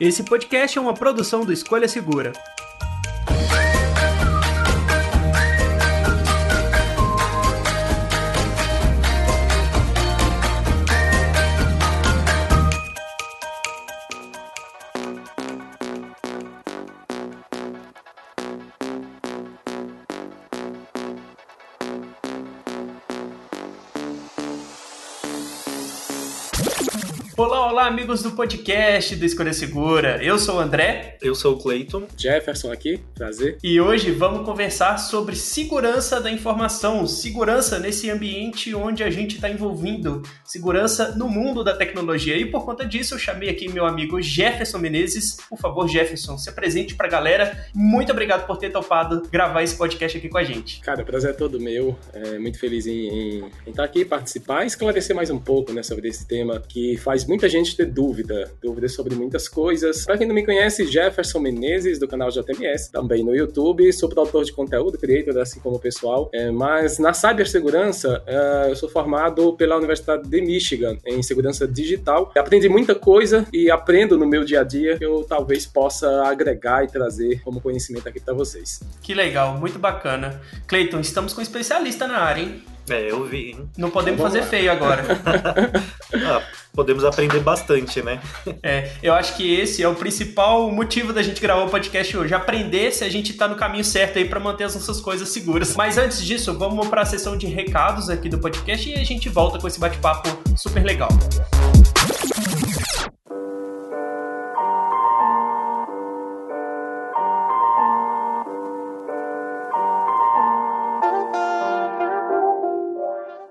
Esse podcast é uma produção do Escolha Segura. Amigos do podcast do Escolha Segura. Eu sou o André. Eu sou o Cleiton. Jefferson aqui, prazer. E hoje vamos conversar sobre segurança da informação, segurança nesse ambiente onde a gente está envolvido, segurança no mundo da tecnologia. E por conta disso, eu chamei aqui meu amigo Jefferson Menezes. Por favor, Jefferson, se apresente para a galera. Muito obrigado por ter topado gravar esse podcast aqui com a gente. Cara, prazer é todo meu. É, muito feliz em, em, em estar aqui, participar e esclarecer mais um pouco né, sobre esse tema que faz muita gente ter dúvida, dúvidas sobre muitas coisas. Para quem não me conhece, Jefferson Menezes, do canal JMS, também no YouTube, sou produtor de conteúdo, creator, assim como o pessoal. É, mas na cibersegurança, é, eu sou formado pela Universidade de Michigan em segurança digital. Aprendi muita coisa e aprendo no meu dia a dia que eu talvez possa agregar e trazer como conhecimento aqui para vocês. Que legal, muito bacana. Cleiton, estamos com um especialista na área, hein? É, eu vi. Hein? Não podemos fazer feio agora. ah, podemos aprender bastante, né? É, eu acho que esse é o principal motivo da gente gravar o podcast hoje. Aprender se a gente tá no caminho certo aí para manter as nossas coisas seguras. Mas antes disso, vamos para a sessão de recados aqui do podcast e a gente volta com esse bate-papo super legal.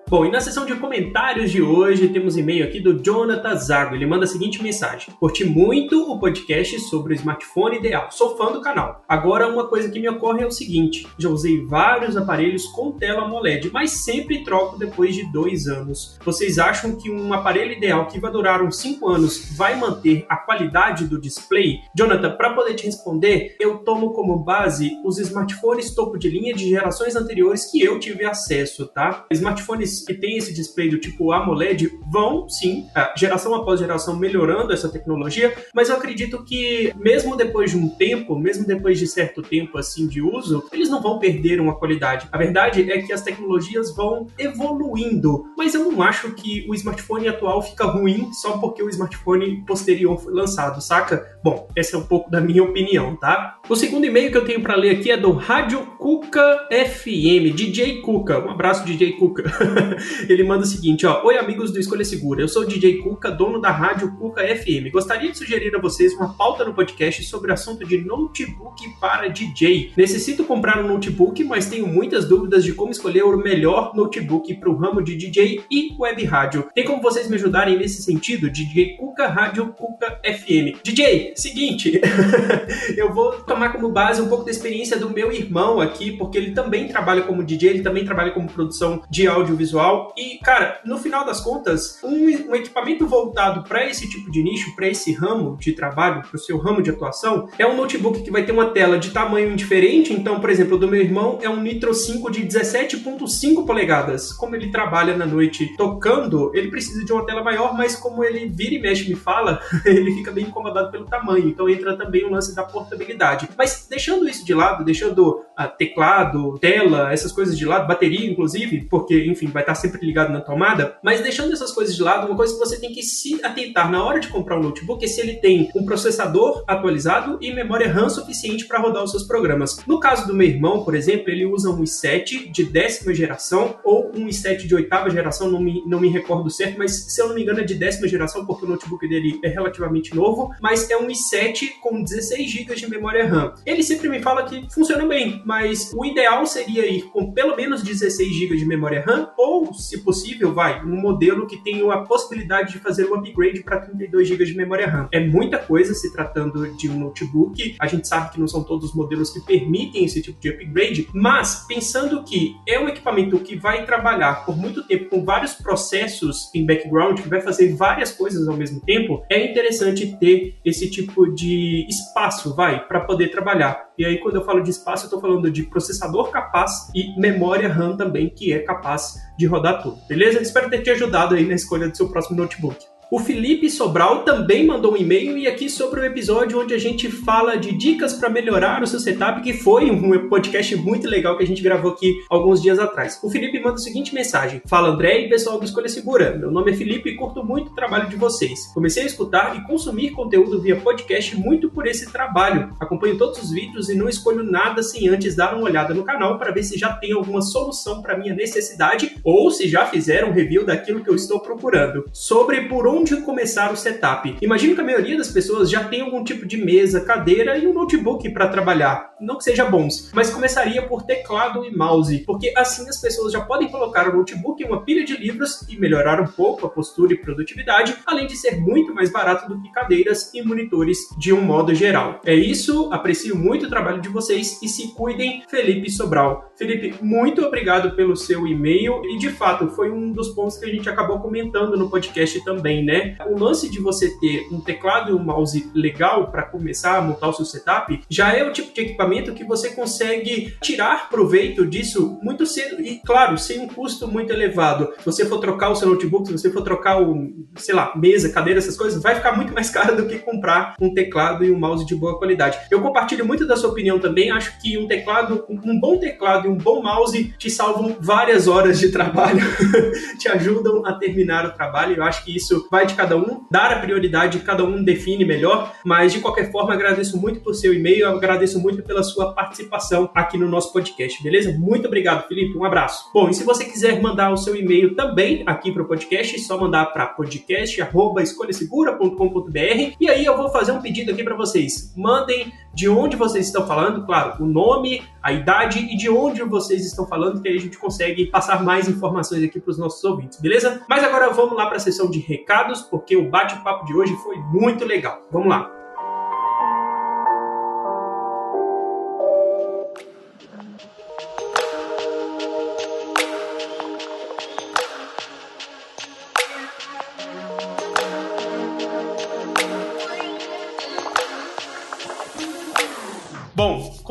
Bom, e na sessão de comentários de hoje temos e-mail aqui do Jonathan Zago. Ele manda a seguinte mensagem: Curti muito o podcast sobre o smartphone ideal. Sou fã do canal. Agora, uma coisa que me ocorre é o seguinte: já usei vários aparelhos com tela AMOLED, mas sempre troco depois de dois anos. Vocês acham que um aparelho ideal que vai durar uns cinco anos vai manter a qualidade do display? Jonathan, para poder te responder, eu tomo como base os smartphones topo de linha de gerações anteriores que eu tive acesso, tá? Smartphones que tem esse display do tipo AMOLED vão, sim, geração após geração, melhorando essa tecnologia, mas eu acredito que mesmo depois de um tempo, mesmo depois de certo tempo assim de uso, eles não vão perder uma qualidade. A verdade é que as tecnologias vão evoluindo, mas eu não acho que o smartphone atual fica ruim só porque o smartphone posterior foi lançado, saca? Bom, essa é um pouco da minha opinião, tá? O segundo e-mail que eu tenho para ler aqui é do Rádio Cuca FM, DJ Cuca. Um abraço, DJ Cuca. Ele manda o seguinte, ó. Oi, amigos do Escolha Segura. Eu sou o DJ Cuca, dono da rádio Cuca FM. Gostaria de sugerir a vocês uma pauta no podcast sobre o assunto de notebook para DJ. Necessito comprar um notebook, mas tenho muitas dúvidas de como escolher o melhor notebook para o ramo de DJ e web rádio. Tem como vocês me ajudarem nesse sentido? DJ Cuca Rádio Cuca FM. DJ, seguinte, eu vou tomar como base um pouco da experiência do meu irmão aqui, porque ele também trabalha como DJ, ele também trabalha como produção de audiovisual. E, cara, no final das contas, um, um equipamento voltado para esse tipo de nicho, para esse ramo de trabalho, para o seu ramo de atuação, é um notebook que vai ter uma tela de tamanho diferente. Então, por exemplo, o do meu irmão é um Nitro 5 de 17,5 polegadas. Como ele trabalha na noite tocando, ele precisa de uma tela maior, mas como ele vira e mexe me fala, ele fica bem incomodado pelo tamanho. Então entra também o lance da portabilidade. Mas deixando isso de lado, deixando ah, teclado, tela, essas coisas de lado, bateria inclusive, porque enfim, vai estar sempre ligado na tomada, mas deixando essas coisas de lado, uma coisa que você tem que se atentar na hora de comprar um notebook é se ele tem um processador atualizado e memória RAM suficiente para rodar os seus programas. No caso do meu irmão, por exemplo, ele usa um i7 de décima geração ou um i7 de oitava geração, não me, não me recordo certo, mas se eu não me engano é de décima geração, porque o notebook dele é relativamente novo, mas é um i7 com 16 GB de memória RAM. Ele sempre me fala que funciona bem, mas o ideal seria ir com pelo menos 16 GB de memória RAM ou, se possível, vai, um modelo que tenha a possibilidade de fazer um upgrade para 32 GB de memória RAM. É muita coisa se tratando de um notebook. A gente sabe que não são todos os modelos que permitem esse tipo de upgrade, mas pensando que é um equipamento que vai trabalhar por muito tempo com vários processos em background, que vai fazer várias coisas ao mesmo tempo, é interessante ter esse tipo de espaço, vai, para poder trabalhar. E aí, quando eu falo de espaço, eu estou falando de processador capaz e memória RAM também, que é capaz de rodar tudo, beleza? Espero ter te ajudado aí na escolha do seu próximo notebook. O Felipe Sobral também mandou um e-mail e aqui sobre o episódio onde a gente fala de dicas para melhorar o seu setup, que foi um podcast muito legal que a gente gravou aqui alguns dias atrás. O Felipe manda a seguinte mensagem: Fala André e pessoal do Escolha Segura. Meu nome é Felipe e curto muito o trabalho de vocês. Comecei a escutar e consumir conteúdo via podcast muito por esse trabalho. Acompanho todos os vídeos e não escolho nada sem antes dar uma olhada no canal para ver se já tem alguma solução para minha necessidade ou se já fizeram um review daquilo que eu estou procurando. Sobre por onde onde começar o setup. Imagino que a maioria das pessoas já tem algum tipo de mesa, cadeira e um notebook para trabalhar. Não que seja bons, mas começaria por teclado e mouse, porque assim as pessoas já podem colocar o notebook em uma pilha de livros e melhorar um pouco a postura e produtividade, além de ser muito mais barato do que cadeiras e monitores de um modo geral. É isso, aprecio muito o trabalho de vocês e se cuidem, Felipe Sobral. Felipe, muito obrigado pelo seu e-mail e de fato foi um dos pontos que a gente acabou comentando no podcast também, né? O lance de você ter um teclado e um mouse legal para começar a montar o seu setup já é o tipo de equipamento que você consegue tirar proveito disso muito cedo e, claro, sem um custo muito elevado. Se você for trocar o seu notebook, se você for trocar o, sei lá, mesa, cadeira, essas coisas, vai ficar muito mais caro do que comprar um teclado e um mouse de boa qualidade. Eu compartilho muito da sua opinião também, acho que um teclado, um bom teclado e um bom mouse te salvam várias horas de trabalho, te ajudam a terminar o trabalho. Eu acho que isso vai de cada um, dar a prioridade, cada um define melhor, mas de qualquer forma agradeço muito por seu e-mail, agradeço muito pela sua participação aqui no nosso podcast, beleza? Muito obrigado, Felipe, um abraço. Bom, e se você quiser mandar o seu e-mail também aqui para o podcast, é só mandar para podcast@escolhasegura.com.br e aí eu vou fazer um pedido aqui para vocês. Mandem de onde vocês estão falando, claro, o nome, a idade e de onde vocês estão falando, que aí a gente consegue passar mais informações aqui para os nossos ouvintes, beleza? Mas agora vamos lá para a sessão de recados, porque o bate-papo de hoje foi muito legal. Vamos lá.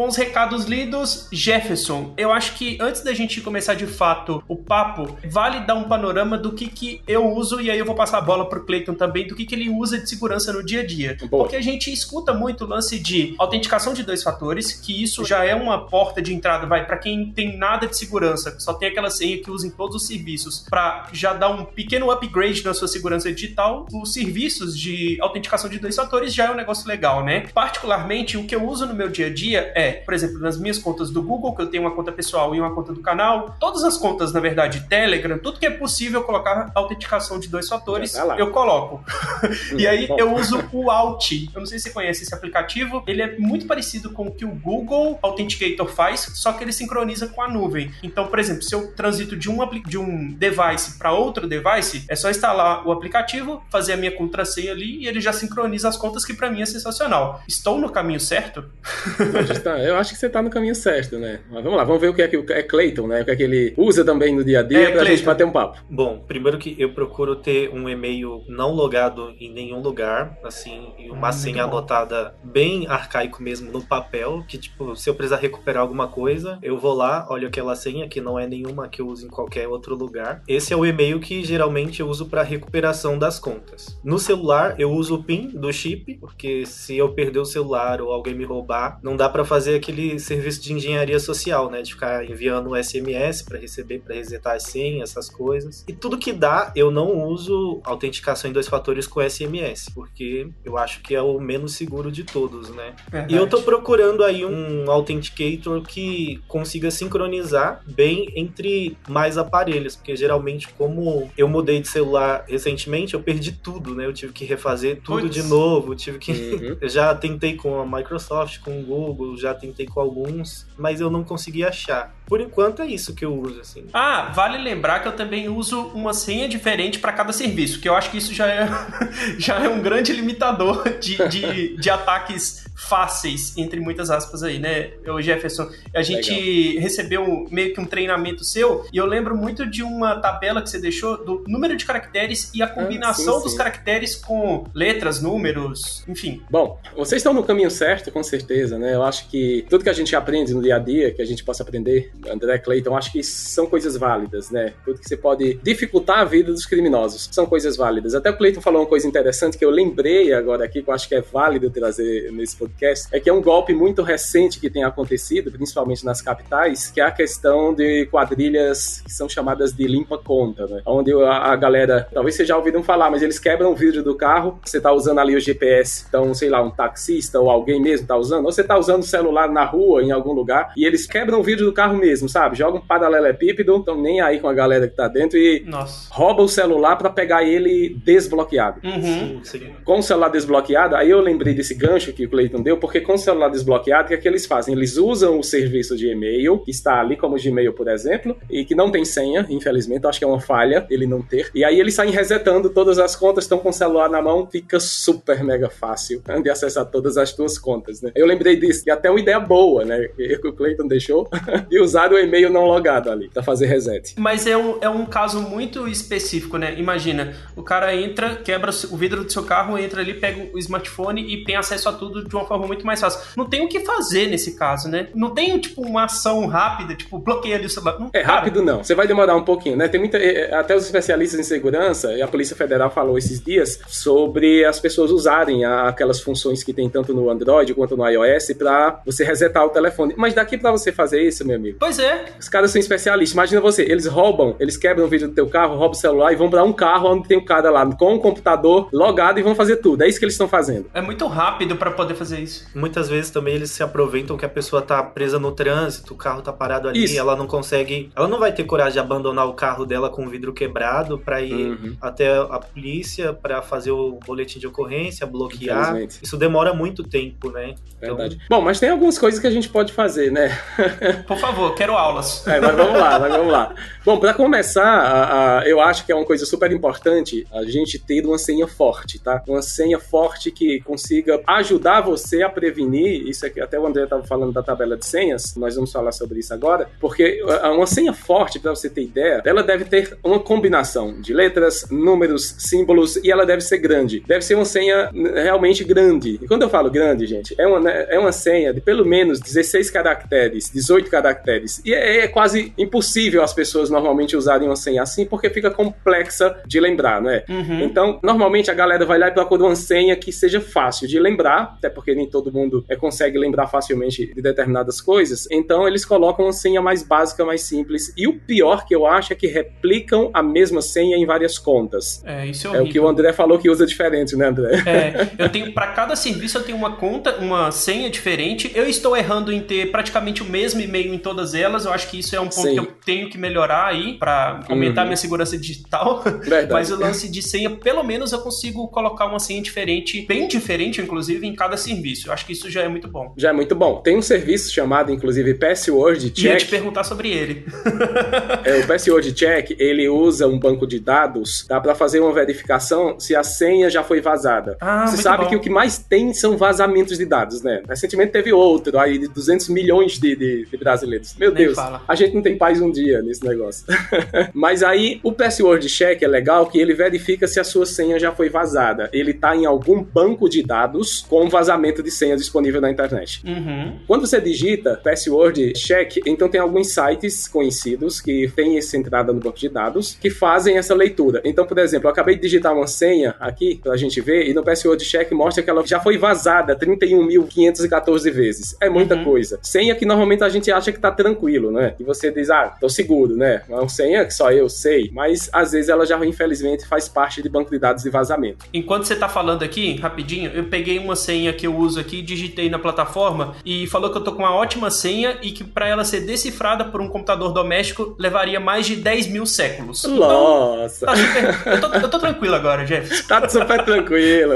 Com os recados lidos, Jefferson, eu acho que antes da gente começar de fato o papo, vale dar um panorama do que, que eu uso e aí eu vou passar a bola pro Clayton também, do que, que ele usa de segurança no dia a dia. Boa. Porque a gente escuta muito o lance de autenticação de dois fatores, que isso já é uma porta de entrada, vai, para quem tem nada de segurança, só tem aquela senha que usa em todos os serviços, para já dar um pequeno upgrade na sua segurança digital, os serviços de autenticação de dois fatores já é um negócio legal, né? Particularmente, o que eu uso no meu dia a dia é, por exemplo, nas minhas contas do Google, que eu tenho uma conta pessoal e uma conta do canal, todas as contas, na verdade, Telegram, tudo que é possível colocar autenticação de dois fatores, eu coloco. e aí eu uso o Alt. Eu não sei se você conhece esse aplicativo, ele é muito parecido com o que o Google Authenticator faz, só que ele sincroniza com a nuvem. Então, por exemplo, se eu transito de um, de um device para outro device, é só instalar o aplicativo, fazer a minha contrassenha ali e ele já sincroniza as contas, que para mim é sensacional. Estou no caminho certo? tá, eu acho que você tá no caminho certo, né? Mas vamos lá, vamos ver o que é que é Clayton, né? O que é que ele usa também no dia a dia é, pra Clayton. gente bater um papo. Bom, primeiro que eu procuro ter um e-mail não logado em nenhum lugar, assim, e uma hum, senha anotada bem arcaico mesmo no papel, que tipo, se eu precisar recuperar alguma coisa, eu vou lá, olho aquela senha que não é nenhuma que eu uso em qualquer outro lugar. Esse é o e-mail que geralmente eu uso para recuperação das contas. No celular eu uso o PIN do chip, porque se eu perder o celular ou alguém me roubar, não dá para fazer aquele serviço de engenharia social, né? De ficar enviando um SMS para receber, para resetar as senhas, essas coisas. E tudo que dá, eu não uso autenticação em dois fatores com SMS, porque eu acho que é o menos seguro de todos, né? Verdade. E eu tô procurando aí um authenticator que consiga sincronizar bem entre mais aparelhos, porque geralmente, como eu mudei de celular recentemente, eu perdi tudo, né? Eu tive que refazer tudo Puts. de novo, tive que. Uhum. eu já tentei com a Microsoft, com o Google, já tentei com alguns, mas eu não consegui achar. Por enquanto é isso que eu uso, assim. Ah, vale lembrar que eu também uso uma senha diferente para cada serviço, que eu acho que isso já é, já é um grande limitador de, de, de ataques fáceis, entre muitas aspas aí, né, eu, Jefferson? A gente Legal. recebeu meio que um treinamento seu e eu lembro muito de uma tabela que você deixou do número de caracteres e a combinação ah, sim, dos caracteres com letras, números, enfim. Bom, vocês estão no caminho certo, com certeza, né? Eu acho que tudo que a gente aprende no dia a dia, que a gente possa aprender, André Clayton, acho que são coisas válidas, né? Tudo que você pode dificultar a vida dos criminosos são coisas válidas. Até o Clayton falou uma coisa interessante que eu lembrei agora aqui, que eu acho que é válido trazer nesse podcast, é que é um golpe muito recente que tem acontecido, principalmente nas capitais, que é a questão de quadrilhas que são chamadas de limpa conta, né? Onde a, a galera, talvez vocês já ouviram falar, mas eles quebram o vidro do carro, você tá usando ali o GPS, então, sei lá, um taxista ou alguém mesmo tá usando, ou você tá usando o celular na rua, em algum lugar, e eles quebram o vidro do carro mesmo, sabe? Jogam um paralelepípedo, estão nem aí com a galera que tá dentro e Nossa. rouba o celular para pegar ele desbloqueado. Uhum. Sim, sim. Com o celular desbloqueado, aí eu lembrei desse gancho que o Clayton deu, porque com o celular desbloqueado, o que é que eles fazem? Eles usam o serviço de e-mail, que está ali como Gmail, por exemplo, e que não tem senha, infelizmente, acho que é uma falha ele não ter. E aí eles saem resetando todas as contas, estão com o celular na mão, fica super mega fácil de acessar todas as tuas contas, né? Eu lembrei disso, e até uma ideia boa, né, que o Clayton deixou, de usar o e-mail não logado ali, para fazer reset. Mas é um, é um caso muito específico, né? Imagina, o cara entra, quebra o vidro do seu carro, entra ali, pega o smartphone e tem acesso a tudo de uma forma muito mais fácil. Não tem o que fazer nesse caso, né? Não tem, tipo, uma ação rápida, tipo, bloqueia ali o celular. Não, É cara, rápido não, você vai demorar um pouquinho, né? Tem muita, eh, até os especialistas em segurança e a Polícia Federal falou esses dias sobre as pessoas usarem aquelas funções que tem tanto no Android quanto no iOS para você resetar o telefone. Mas daqui para você fazer isso, meu amigo, Pois é. os caras são especialistas. Imagina você, eles roubam, eles quebram o vídeo do teu carro, roubam o celular e vão para um carro onde tem o cara lá com o computador logado e vão fazer tudo. É isso que eles estão fazendo. É muito rápido pra poder fazer isso. Muitas vezes também eles se aproveitam que a pessoa tá presa no trânsito, o carro tá parado ali, Isso. ela não consegue. Ela não vai ter coragem de abandonar o carro dela com o vidro quebrado pra ir Uhum. até a polícia pra fazer o boletim de ocorrência, bloquear. Isso demora muito tempo, né? Verdade. Bom, mas tem algumas coisas que a gente pode fazer, né? Por favor, quero aulas. É, mas vamos lá, mas vamos lá. Bom, para começar, a- a- eu acho que é uma coisa super importante a gente ter uma senha forte, tá? Uma senha forte que consiga ajudar você a prevenir. Isso aqui, até o André estava falando da tabela de senhas, nós vamos falar sobre isso agora, porque uma senha forte, para você ter ideia, ela deve ter uma combinação de letras, números, símbolos e ela deve ser grande. Deve ser uma senha realmente grande. E quando eu falo grande, gente, é uma, né, é uma senha de pelo menos 16 caracteres, 18 caracteres. E é, é quase impossível as pessoas normalmente usarem uma senha assim, porque fica complexa de lembrar, não é? Uhum. Então, normalmente a galera vai lá e procura uma senha que seja fácil de lembrar, até porque nem todo mundo é, consegue lembrar facilmente de determinadas coisas. Então, eles colocam uma senha mais básica, mais simples. E o pior que eu acho é que replicam a mesma senha em várias contas. É, isso é É o que o André falou que usa diferente, né, André? É, eu tenho para cada serviço eu tenho uma conta, uma senha diferente. Eu estou errando em ter praticamente o mesmo e-mail em todas elas. Eu acho que isso é um ponto Sim. que eu tenho que melhorar aí para aumentar Uhum. minha segurança digital. Verdade. Mas o lance de senha, pelo menos eu consigo colocar uma senha diferente, bem diferente, inclusive, em cada serviço. Eu acho que isso já é muito bom. Já é muito bom. Tem um serviço chamado, inclusive, Password E ia te Check. perguntar sobre ele. É, o Password Check, ele usa um banco de dados tá, para fazer uma verificação se a senha já foi vazada. Ah, Você sabe bom. que o que mais tem são vazamentos de dados, né? Recentemente teve outro aí de 200 milhões de, de- de brasileiros. Meu Nem Deus, fala. a gente não tem paz um dia nesse negócio. Mas aí o Password Check é legal que ele verifica se a sua senha já foi vazada. Ele tá em algum banco de dados com vazamento de senha disponível na internet. Uhum. Quando você digita password check, então tem alguns sites conhecidos que têm essa entrada no banco de dados que fazem essa leitura. Então, por exemplo, eu acabei de digitar uma senha aqui pra gente ver e no password check mostra que ela já foi vazada 31.514 vezes. É muita Uhum. coisa. Senha que normalmente a gente acha que tá tranquilo, né? E você diz, ah, tô seguro, né? É uma senha que só eu sei, mas às vezes ela já infelizmente faz parte de banco de dados de vazamento. Enquanto você tá falando aqui, rapidinho, eu peguei uma senha que eu uso aqui, digitei na plataforma e falou que eu tô com uma ótima senha e que para ela ser decifrada por um computador doméstico levaria mais de 10 mil séculos. Então, Nossa! tá super. Eu tô, eu tô tranquilo agora, Jeff. Tá super tranquilo.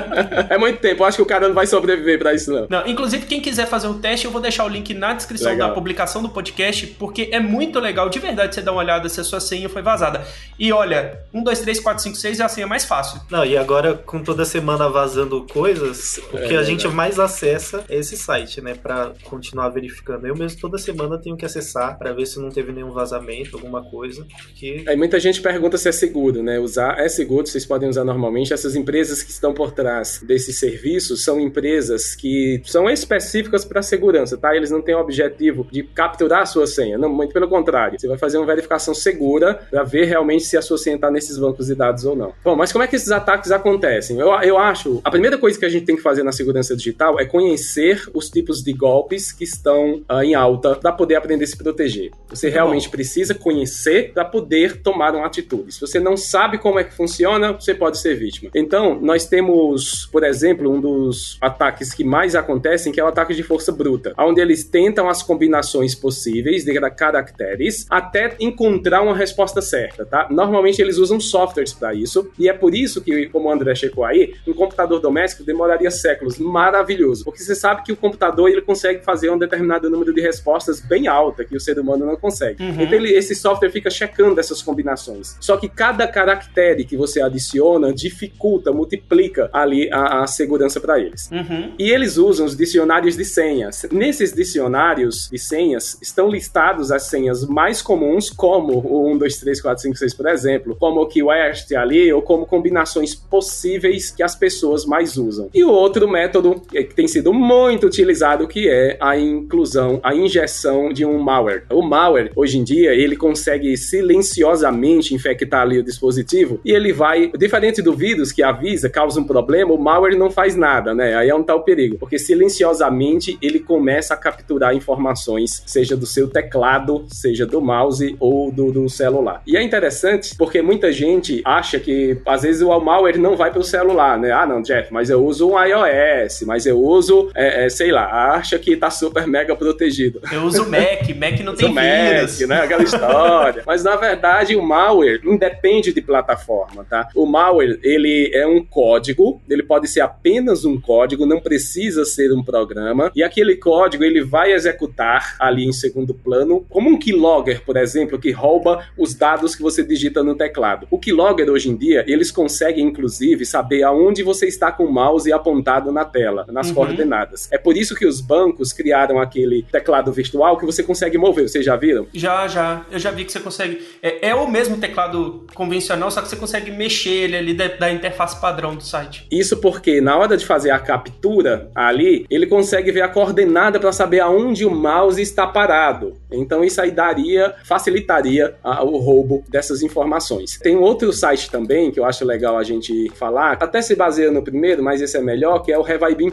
é muito tempo, eu acho que o cara não vai sobreviver pra isso, não. Não, inclusive, quem quiser fazer o teste, eu vou deixar o link na descrição Legal. da publicação do podcast, porque é muito legal, de verdade, você dar uma olhada se a sua senha foi vazada. E olha, 1, 2, 3, 4, 5, 6 é a senha mais fácil. Não, e agora com toda semana vazando coisas, o que É a gente mais acessa é esse site, né? Pra continuar verificando. Eu mesmo toda semana tenho que acessar pra ver se não teve nenhum vazamento, alguma coisa. Porque Aí muita gente pergunta se é seguro, né? Usar é seguro, vocês podem usar normalmente. Essas empresas que estão por trás desses serviços são empresas que são específicas para segurança, tá? Eles não têm o objetivo de capturar a sua senha, não, muito pelo contrário. Você vai fazer uma verificação segura para ver realmente se a sua senha está nesses bancos de dados ou não. Bom, mas como é que esses ataques acontecem? Eu, eu acho, a primeira coisa que a gente tem que fazer na segurança digital é conhecer os tipos de golpes que estão uh, em alta para poder aprender a se proteger. Você realmente precisa conhecer para poder tomar uma atitude. Se você não sabe como é que funciona, você pode ser vítima. Então, nós temos, por exemplo, um dos ataques que mais acontecem, que é o ataque de força bruta, onde eles tentam as combinações possíveis de caracteres até encontrar uma resposta certa, tá? Normalmente eles usam softwares para isso, e é por isso que, como o André checou aí, um computador doméstico demoraria séculos. Maravilhoso, porque você sabe que o computador ele consegue fazer um determinado número de respostas bem alta que o ser humano não consegue. Uhum. Então ele, esse software fica checando essas combinações. Só que cada caractere que você adiciona dificulta, multiplica ali a, a segurança para eles. Uhum. E eles usam os dicionários de senhas. Nesses dicionários de senhas estão listados as senhas mais comuns, como o 1, 2, 3, 4, 5, 6, por exemplo, como o keyword ali, ou como combinações possíveis que as pessoas mais usam. E o outro método que tem sido muito utilizado que é a inclusão, a injeção de um malware. O malware, hoje em dia, ele consegue silenciosamente infectar ali o dispositivo e ele vai, diferente do vírus que avisa, causa um problema, o malware não faz nada, né? Aí é um tal perigo, porque silenciosamente ele começa a capturar informações, seja do seu teclado, seja do mouse ou do, do celular. E é interessante porque muita gente acha que às vezes o malware não vai pelo celular, né? Ah, não, Jeff, mas eu uso um iOS, mas eu uso, é, é, sei lá, acha que tá super mega protegido. Eu uso Mac, Mac não tem vírus. Mac, né? Aquela história. mas na verdade o malware independe de plataforma, tá? O malware, ele é um código, ele pode ser apenas um código, não precisa ser um programa, e aquele código ele vai executar ali em segundo plano, como um keylogger, por exemplo, que rouba os dados que você digita no teclado. O keylogger hoje em dia, eles conseguem inclusive saber aonde você está com o mouse apontado na tela, nas uhum. coordenadas. É por isso que os bancos criaram aquele teclado virtual que você consegue mover. Vocês já viram? Já, já. Eu já vi que você consegue. É, é o mesmo teclado convencional, só que você consegue mexer ele ali da, da interface padrão do site. Isso porque na hora de fazer a captura ali, ele consegue ver a coordenada para saber aonde o mouse está parado. Então isso aí daria, facilitaria a, o roubo dessas informações. Tem outro site também que eu acho legal a gente falar, até se baseia no primeiro, mas esse é melhor, que é o Have I Been.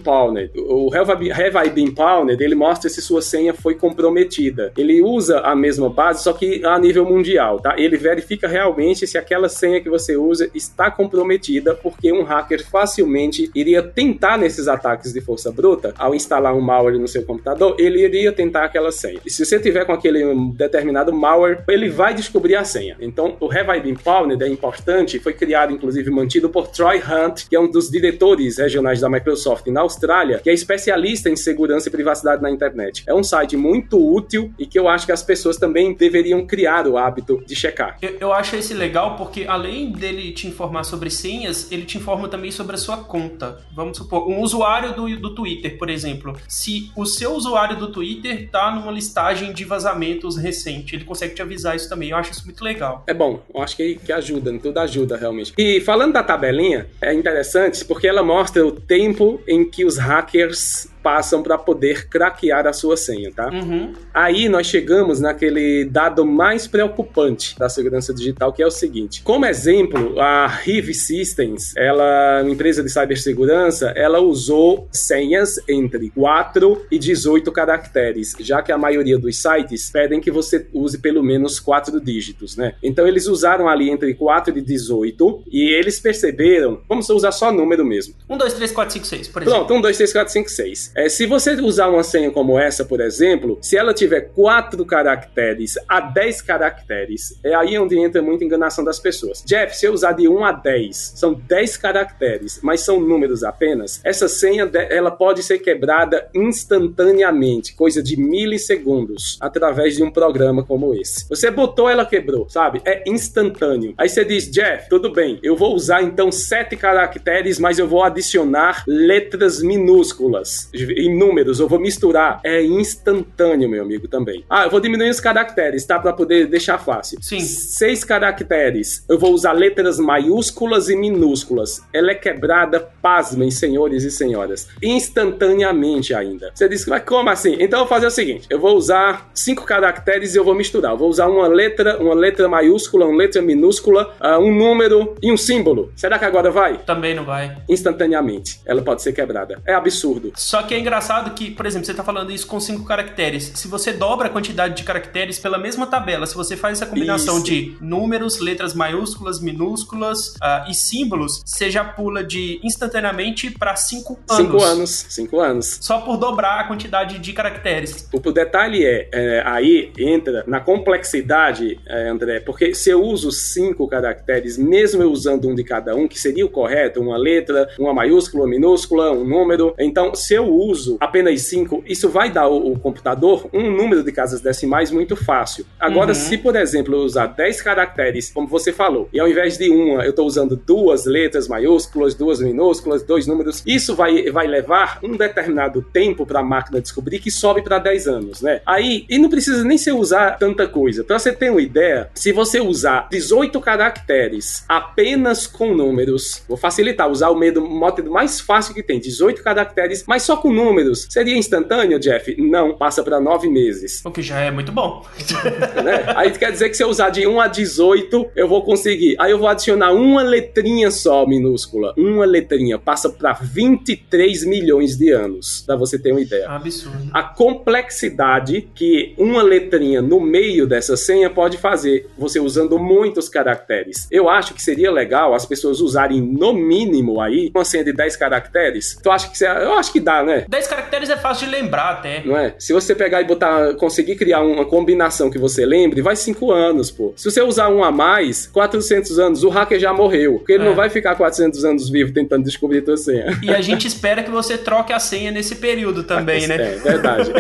O Have I Been ele mostra se sua senha foi comprometida. Ele usa a mesma base, só que a nível mundial, tá? Ele verifica realmente se aquela senha que você usa está comprometida, porque um hacker facilmente iria tentar nesses ataques de força bruta, ao instalar um malware no seu computador, ele iria tentar aquela senha. E se você tiver com aquele determinado malware, ele vai descobrir a senha. Então, o Have I Been Pawned é importante, foi criado, inclusive, mantido por Troy Hunt, que é um dos diretores regionais da Microsoft na Austrália, que é especialista em segurança e privacidade na internet. É um site muito útil e que eu acho que as pessoas também deveriam criar o hábito de checar. Eu, eu acho esse legal porque, além dele te informar sobre senhas, ele te informa também sobre a sua conta. Vamos supor, um usuário do, do Twitter, por exemplo. Se o seu usuário do Twitter tá numa listagem de vazamentos recente, ele consegue te avisar isso também. Eu acho isso muito legal. É bom, eu acho que, que ajuda, tudo ajuda realmente. E falando da tabelinha, é interessante porque ela mostra o tempo em que os hackers passam para poder craquear a sua senha, tá? Uhum. Aí nós chegamos naquele dado mais preocupante da segurança digital, que é o seguinte: como exemplo, a Rive Systems, ela, uma empresa de cibersegurança, ela usou senhas entre 4 e 18 caracteres, já que a maioria dos sites pedem que você use pelo menos 4 dígitos, né? Então eles usaram ali entre 4 e 18 e eles perceberam, vamos usar só número mesmo. 1, 2, 3, 4, 5, 6, por exemplo. Pronto, 1, 2, 3, 4, 5, 6. É, se você usar uma senha como essa, por exemplo, se ela tiver 4 caracteres a 10 caracteres, é aí onde entra muita enganação das pessoas. Jeff, se eu usar de 1 a 10, são 10 caracteres, mas são números apenas, essa senha ela pode ser quebrada instantaneamente, coisa de milissegundos, através de um programa como esse. Você botou, ela quebrou, sabe? É instantâneo. Aí você diz, Jeff, tudo bem, eu vou usar então 7 caracteres, mas eu vou adicionar letras minúsculas em números, eu vou misturar, é instantâneo, meu amigo, também. Ah, eu vou diminuir os caracteres, tá? Para poder deixar fácil. Sim. Seis caracteres. Eu vou usar letras maiúsculas e minúsculas. Ela é quebrada, pasmem, senhores e senhoras, instantaneamente ainda. Você diz, mas como assim? Então eu vou fazer o seguinte: eu vou usar cinco caracteres e eu vou misturar. Eu vou usar uma letra, uma letra maiúscula, uma letra minúscula, uh, um número e um símbolo. Será que agora vai? Também não vai. Instantaneamente. Ela pode ser quebrada. É absurdo. Só que é engraçado que, por exemplo, você tá falando isso com cinco caracteres. Se você dobra a quantidade de caracteres pela mesma tabela, se você faz essa combinação Isso. de números, letras maiúsculas, minúsculas uh, e símbolos, você já pula de instantaneamente para cinco anos. Cinco anos. Cinco anos. Só por dobrar a quantidade de caracteres. O, o detalhe é, é, aí entra na complexidade, é, André, porque se eu uso cinco caracteres, mesmo eu usando um de cada um, que seria o correto, uma letra, uma maiúscula, uma minúscula, um número, então se eu uso apenas cinco, isso vai dar ao, ao computador um número de casas decimais muito fácil. Agora, Uhum. se por exemplo eu usar 10 caracteres, como você falou, e ao invés de uma eu estou usando duas letras maiúsculas, duas minúsculas, dois números, isso vai, vai levar um determinado tempo para a máquina descobrir que sobe para 10 anos, né? Aí, e não precisa nem se usar tanta coisa. Para você ter uma ideia, se você usar 18 caracteres apenas com números, vou facilitar, usar o medo- método mais fácil que tem, 18 caracteres, mas só com números. Seria instantâneo, Jeff? Não, passa para 9 meses. O que já é muito bom. né? Aí quer dizer que se eu usar de 1 a 18, eu vou conseguir. Aí eu vou adicionar uma letrinha só minúscula. Uma letrinha. Passa para 23 milhões de anos. Pra você ter uma ideia. Absurdo. A complexidade que uma letrinha no meio dessa senha pode fazer, você usando muitos caracteres. Eu acho que seria legal as pessoas usarem no mínimo aí uma senha de 10 caracteres. Tu acha que você... Eu acho que dá, né? 10 caracteres é fácil de lembrar até. Não é? Se você pegar e botar, conseguir criar uma combinação que você lembre, vai 5 anos, pô. Se você usar um a mais, 400 anos, o hacker já morreu. Porque ele É. não vai ficar 400 anos vivo tentando descobrir tua senha. E a gente espera que você troque a senha nesse período também, né? É, verdade.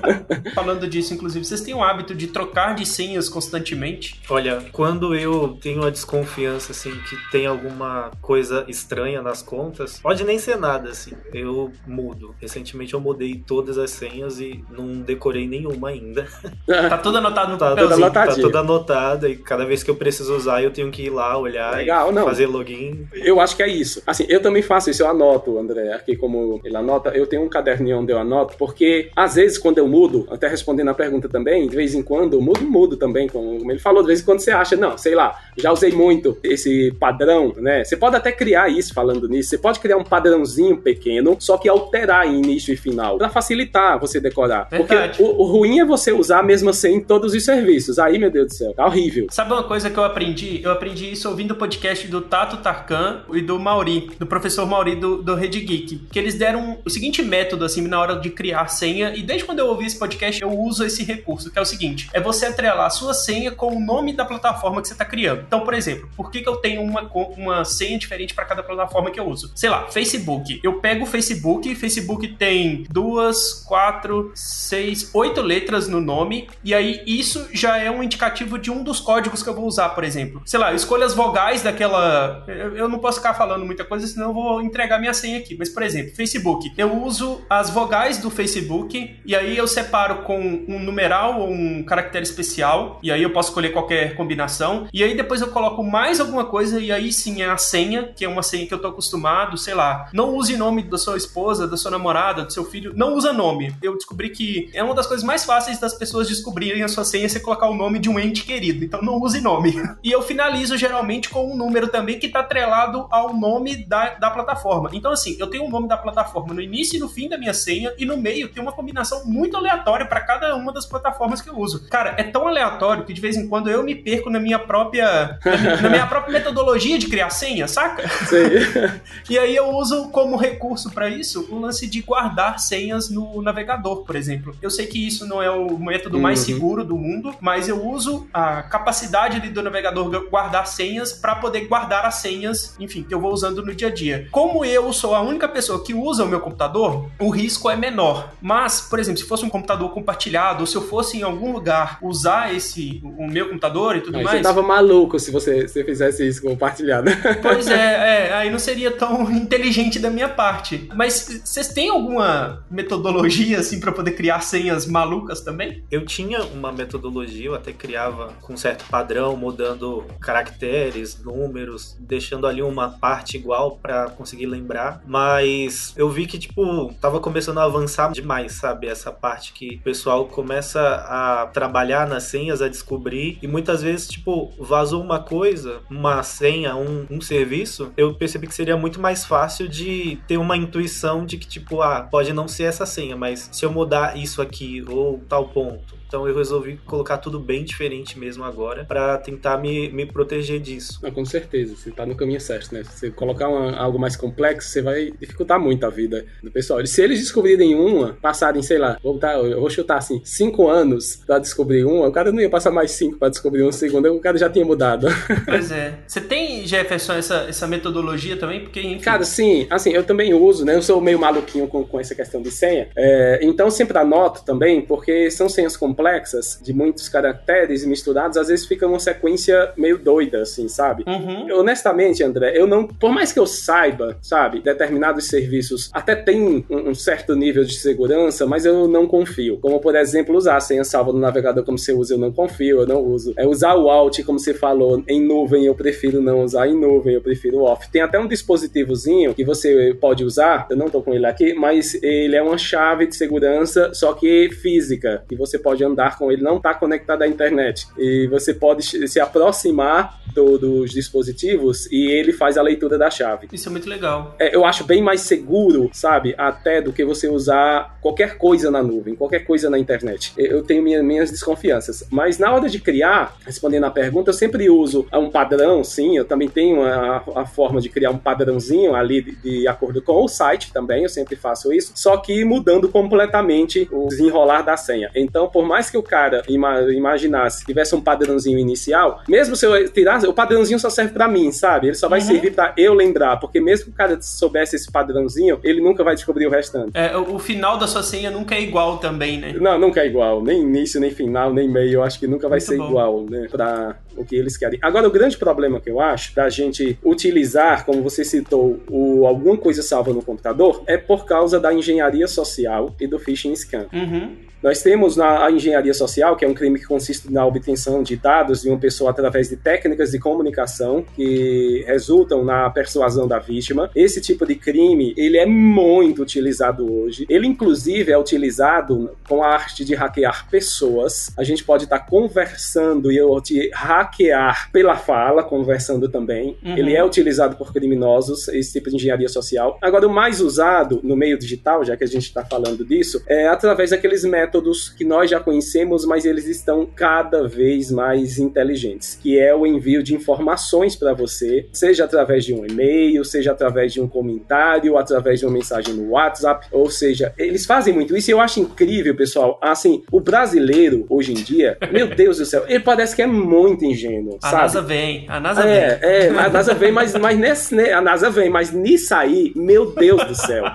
Falando disso, inclusive, vocês têm o hábito de trocar de senhas constantemente? Olha, quando eu tenho a desconfiança, assim, que tem alguma coisa estranha nas contas, pode nem ser nada, assim, eu mudo. Recentemente eu mudei todas as senhas e não decorei nenhuma ainda. Tá tudo anotado no Tá, papelzinho. tudo anotado. tá toda anotada e cada vez que eu preciso usar eu tenho que ir lá, olhar Legal, e não. fazer login. Eu acho que é isso. Assim, eu também faço isso, eu anoto, André, aqui como ele anota, eu tenho um caderninho onde eu anoto, porque às vezes quando eu mudo, até respondendo a pergunta também, de vez em quando eu mudo, mudo também, como ele falou, de vez em quando você acha, não, sei lá, já usei muito esse padrão, né? Você pode até criar isso falando nisso, você pode criar um padrãozinho pequeno, só que alterar início e final, pra facilitar você decorar. Verdade. Porque o, o ruim é você usar a mesma senha em todos os serviços. Aí, meu Deus do céu, tá horrível. Sabe uma coisa que eu aprendi? Eu aprendi isso ouvindo o podcast do Tato Tarkan e do Mauri, do professor Mauri do, do Rede Geek. Que eles deram o seguinte método, assim, na hora de criar senha. E desde quando eu ouvi esse podcast, eu uso esse recurso, que é o seguinte: é você atrelar a sua senha com o nome da plataforma que você está criando. Então, por exemplo, por que, que eu tenho uma, uma senha diferente para cada plataforma que eu uso? Sei lá, Facebook. Eu pego o Facebook, Facebook tem duas, quatro, seis, oito letras no nome, e aí isso já é um indicativo de um dos códigos que eu vou usar, por exemplo. Sei lá, eu escolho as vogais daquela. Eu eu não posso ficar falando muita coisa, senão eu vou entregar minha senha aqui. Mas, por exemplo, Facebook. Eu uso as vogais do Facebook, e aí eu separo com um numeral ou um caractere especial, e aí eu posso escolher qualquer combinação, e aí depois eu coloco mais alguma coisa, e aí sim é a senha, que é uma senha que eu tô acostumado, sei lá. Não use nome da sua esposa, da sua namorada, do seu filho, não usa nome. Eu descobri que é uma das coisas mais fáceis das pessoas descobrirem a sua senha é você colocar o nome de um ente querido. Então não use nome. E eu finalizo geralmente com um número também que tá atrelado ao nome da, da plataforma. Então, assim, eu tenho o nome da plataforma no início e no fim da minha senha, e no meio tem uma combinação muito aleatória para cada uma das plataformas que eu uso. Cara, é tão aleatório que de vez em quando eu me perco na minha própria. na minha- própria metodologia de criar senha, saca? Sei. E aí eu uso como recurso para isso o lance de guardar senhas no navegador, por exemplo. Eu sei que isso não é o método mais Uhum. seguro do mundo, mas eu uso a capacidade do navegador guardar senhas para poder guardar as senhas, enfim, que eu vou usando no dia a dia. Como eu sou a única pessoa que usa o meu computador, o risco é menor. Mas, por exemplo, se fosse um computador compartilhado, ou se eu fosse em algum lugar usar esse o meu computador e tudo Aí mais, você tava maluco se você, se fizesse isso compartilhado. Pois é, é, aí não seria tão inteligente da minha parte. Mas vocês têm alguma metodologia assim para poder criar senhas malucas também? Eu tinha uma metodologia, eu até criava com certo padrão, mudando caracteres, números, deixando ali uma parte igual para conseguir lembrar, mas eu vi que tipo tava começando a avançar demais, sabe? Essa parte que o pessoal começa a trabalhar nas senhas, a descobrir e muitas vezes tipo vazou uma coisa, uma senha, um, um serviço, eu percebi que seria muito mais fácil de ter uma intuição de que tipo, ah, pode não ser essa senha, mas se eu mudar isso aqui ou tal ponto, então eu resolvi colocar tudo bem diferente mesmo agora para tentar me, me proteger disso. Não, com certeza, você tá no caminho certo, né? Se você colocar uma, algo mais complexo, você vai dificultar muito a vida do pessoal. Se eles descobrirem uma, passarem, sei lá, vou, eu vou chutar assim, cinco anos para descobrir uma, o cara não ia passar mais cinco para descobrir uma segunda, o cara já tinha mudado. Pois é. Você tem, Jefferson, essa, essa metodologia também? Porque, enfim... Cara, sim, assim, eu também uso, né? Eu sou meio maluquinho com, com essa questão de senha. É, então sempre anoto também, porque são senhas complexas complexas, de muitos caracteres misturados, às vezes fica uma sequência meio doida, assim, sabe? Uhum. honestamente, André, eu não. Por mais que eu saiba, sabe, determinados serviços até tem um, um, certo nível de segurança, mas eu não confio. Como, por exemplo, usar a senha salva no navegador como você usa, eu não confio, eu não uso. É usar o Alt, como você falou, em nuvem, eu prefiro não usar em nuvem, eu prefiro off. Tem até um dispositivozinho que você pode usar, eu não tô com ele aqui, mas ele é uma chave de segurança, só que física, que você pode andar com ele, não está conectado à internet. E você pode se aproximar do, dos dispositivos e ele faz a leitura da chave. Isso é muito legal. É, eu acho bem mais seguro, sabe, até do que você usar qualquer coisa na nuvem, qualquer coisa na internet. Eu tenho minha, minhas desconfianças. Mas na hora de criar, respondendo a pergunta, eu sempre uso um padrão, sim, eu também tenho a, a forma de criar um padrãozinho ali de, de acordo com o site também, eu sempre faço isso, só que mudando completamente o desenrolar da senha. Então, por mais que o cara ima imaginasse, tivesse um padrãozinho inicial, mesmo se eu tirar, o padrãozinho só serve para mim, sabe? Ele só vai uhum. servir para eu lembrar, porque mesmo que o cara soubesse esse padrãozinho, ele nunca vai descobrir o restante. É, o final da sua senha nunca é igual também, né? Não, nunca é igual. Nem início, nem final, nem meio. Eu acho que nunca vai Muito ser bom. igual, né? Pra o que eles querem. Agora, o grande problema que eu acho da gente utilizar, como você citou, o, alguma coisa salva no computador, é por causa da engenharia social e do phishing scam. Uhum. Nós temos na a engenharia social, que é um crime que consiste na obtenção de dados de uma pessoa através de técnicas de comunicação que resultam na persuasão da vítima. Esse tipo de crime, ele é muito utilizado hoje. Ele inclusive é utilizado com a arte de hackear pessoas. A gente pode estar conversando e eu te hackear pela fala, conversando também. Uhum. Ele é utilizado por criminosos, esse tipo de engenharia social. Agora, o mais usado no meio digital, já que a gente está falando disso, é através daqueles métodos que nós já conhecemos, mas eles estão cada vez mais inteligentes, que é o envio de informações para você, seja através de um e-mail, seja através de um comentário, através de uma mensagem no WhatsApp, ou seja, eles fazem muito isso e eu acho incrível, pessoal. Assim, o brasileiro hoje em dia, meu Deus do céu, ele parece que é muito ingênuo, a sabe? NASA vem, a NASA é, vem. É, a NASA vem, mas, mas nesse, a NASA vem, mas nisso aí, meu Deus do céu.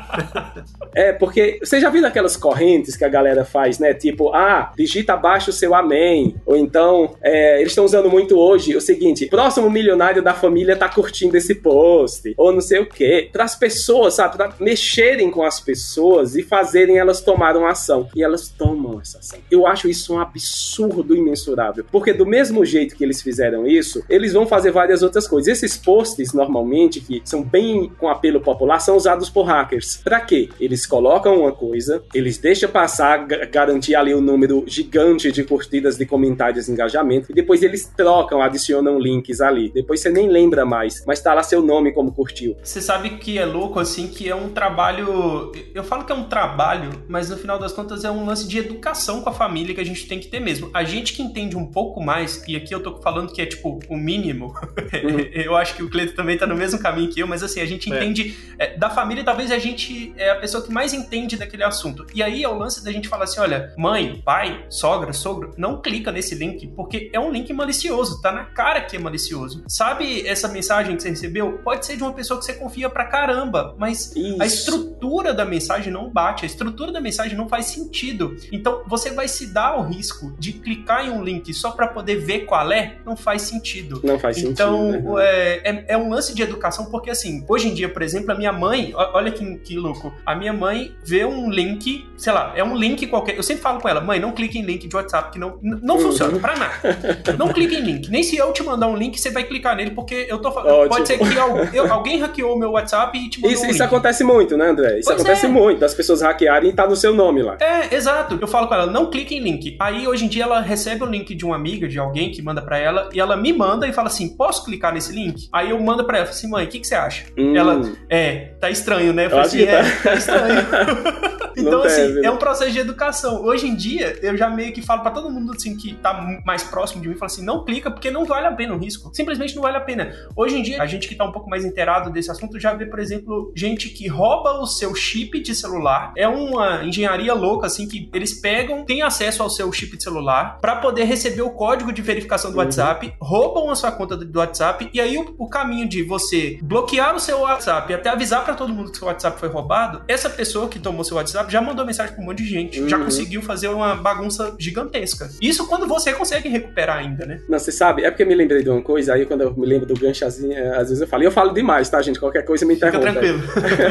É, porque você já viu aquelas correntes que a galera faz faz, né? Tipo, ah, digita abaixo o seu amém. Ou então, é, eles estão usando muito hoje o seguinte: próximo milionário da família tá curtindo esse post. Ou não sei o quê. Para as pessoas, sabe? Pra mexerem com as pessoas e fazerem elas tomarem uma ação. E elas tomam essa ação. Eu acho isso um absurdo imensurável. Porque do mesmo jeito que eles fizeram isso, eles vão fazer várias outras coisas. Esses posts, normalmente, que são bem com apelo popular, são usados por hackers. Para quê? Eles colocam uma coisa, eles deixam passar garantir ali um número gigante de curtidas, de comentários, de engajamento, e depois eles trocam, adicionam links ali. Depois você nem lembra mais, mas tá lá seu nome como curtiu. Você sabe que é louco, assim, que é um trabalho. Eu falo que é um trabalho, mas no final das contas é um lance de educação com a família que a gente tem que ter mesmo. A gente que entende um pouco mais, e aqui eu tô falando que é tipo o mínimo, uhum. eu acho que o Cleito também tá no mesmo caminho que eu, mas assim, a gente é. entende. É, da família, talvez a gente é a pessoa que mais entende daquele assunto. E aí é o lance da gente falar assim: olha, mãe, pai, sogra, sogro, não clica nesse link, porque é um link malicioso, tá na cara que é malicioso. Sabe essa mensagem que você recebeu? Pode ser de uma pessoa que você confia pra caramba, mas Isso. a estrutura da mensagem não bate, a estrutura da mensagem não faz sentido. Então você vai se dar ao risco de clicar em um link só para poder ver qual é é, não faz sentido. Não faz então, sentido. Então, é, é, é, um lance de educação, porque assim, hoje em dia, por exemplo, a minha mãe, olha que, que louco, a minha mãe vê um link, sei lá, é um link qualquer. Eu sempre falo com ela, mãe, não clique em link de WhatsApp, que não, não uhum. funciona pra nada. Não clique em link. Nem se eu te mandar um link, você vai clicar nele, porque eu tô falando. Pode ser que eu, alguém hackeou o meu WhatsApp e te mandou isso, um isso acontece muito, né, André? Isso pois acontece é. muito, das pessoas hackearem e tá no seu nome lá. É, exato. Eu falo com ela, não clique em link. Aí hoje em dia ela recebe o link de uma amiga, de alguém que manda para ela, e ela me manda e fala assim: posso clicar nesse link? Aí eu mando para ela, assim, mãe, o que, que você acha? Hum. Ela, é, tá estranho, né? Eu falei assim, é, tá... tá estranho. então, assim, deve, né? é um processo de educação. Hoje em dia, eu já meio que falo para todo mundo assim que tá mais próximo de mim, falo assim, não clica, porque não vale a pena o risco. Simplesmente não vale a pena. Hoje em dia, a gente que tá um pouco mais inteirado desse assunto já vê, por exemplo, gente que rouba o seu chip de celular. É uma engenharia louca, assim, que eles pegam, têm acesso ao seu chip de celular para poder receber o código de verificação do. WhatsApp, roubam a sua conta do WhatsApp e aí o, o, caminho de você bloquear o seu WhatsApp e até avisar para todo mundo que seu WhatsApp foi roubado, essa pessoa que tomou seu WhatsApp já mandou mensagem para um monte de gente, uhum. já conseguiu fazer uma bagunça gigantesca. Isso quando você consegue recuperar ainda, né? Não, você sabe, é porque eu me lembrei de uma coisa, aí quando eu me lembro do ganchazinho, é, às vezes eu falo, e eu falo demais, tá, gente? Qualquer coisa me interrompe. Fica tranquilo.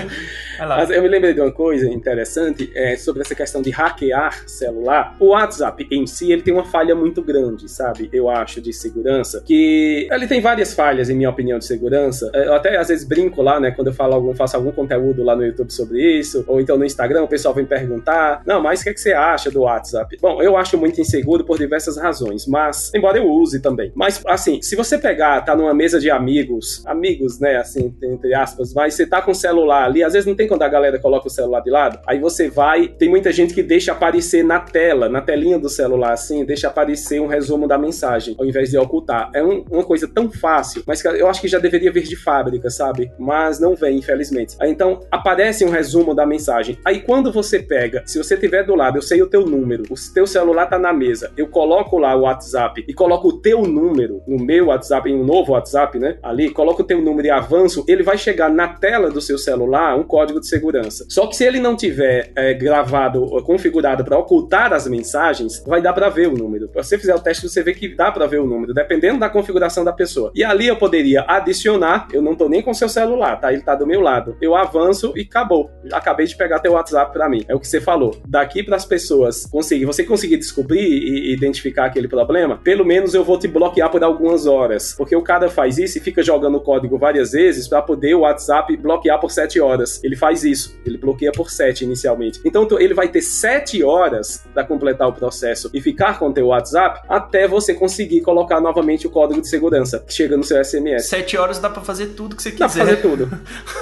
Mas eu me lembrei de uma coisa interessante é, sobre essa questão de hackear celular. O WhatsApp em si, ele tem uma falha muito grande, sabe? Eu acho, de segurança, que ele tem várias falhas, em minha opinião, de segurança. É, eu até às vezes brinco lá, né, quando eu falo algum, faço algum conteúdo lá no YouTube sobre isso, ou então no Instagram, o pessoal vem perguntar, não, mas o que, é que você acha do WhatsApp? Bom, eu acho muito inseguro por diversas razões, mas, embora eu use também. Mas, assim, se você pegar, tá numa mesa de amigos, amigos, né, assim, entre aspas, mas você tá com o celular ali, às vezes não tem quando a galera coloca o celular de lado, aí você vai, tem muita gente que deixa aparecer na tela, na telinha do celular, assim, deixa aparecer um resumo da mensagem, ao invés de ocultar. É um, uma coisa tão fácil, mas que eu acho que já deveria vir de fábrica, sabe? Mas não vem, infelizmente. Aí, então, aparece um resumo da mensagem. Aí quando você pega, se você tiver do lado, eu sei o teu número, o teu celular tá na mesa, eu coloco lá o WhatsApp e coloco o teu número no meu WhatsApp, em um novo WhatsApp, né? Ali, coloco o teu número e avanço, ele vai chegar na tela do seu celular um código de segurança. Só que se ele não tiver é, gravado, configurado para ocultar as mensagens, vai dar para ver o número. Se você fizer o teste, você vê que dá para ver o número, dependendo da configuração da pessoa. E ali eu poderia adicionar, eu não tô nem com seu celular, tá? Ele tá do meu lado. Eu avanço e acabou. Acabei de pegar teu WhatsApp para mim. É o que você falou. Daqui para as pessoas conseguir, você conseguir descobrir e identificar aquele problema, pelo menos eu vou te bloquear por algumas horas, porque o cara faz isso e fica jogando o código várias vezes para poder o WhatsApp bloquear por 7 horas. Ele faz isso. Ele bloqueia por 7 inicialmente. Então ele vai ter 7 horas para completar o processo e ficar com teu WhatsApp até você conseguir colocar novamente o código de segurança que chega no seu SMS. 7 horas dá para fazer tudo que você quiser. Dá pra fazer tudo.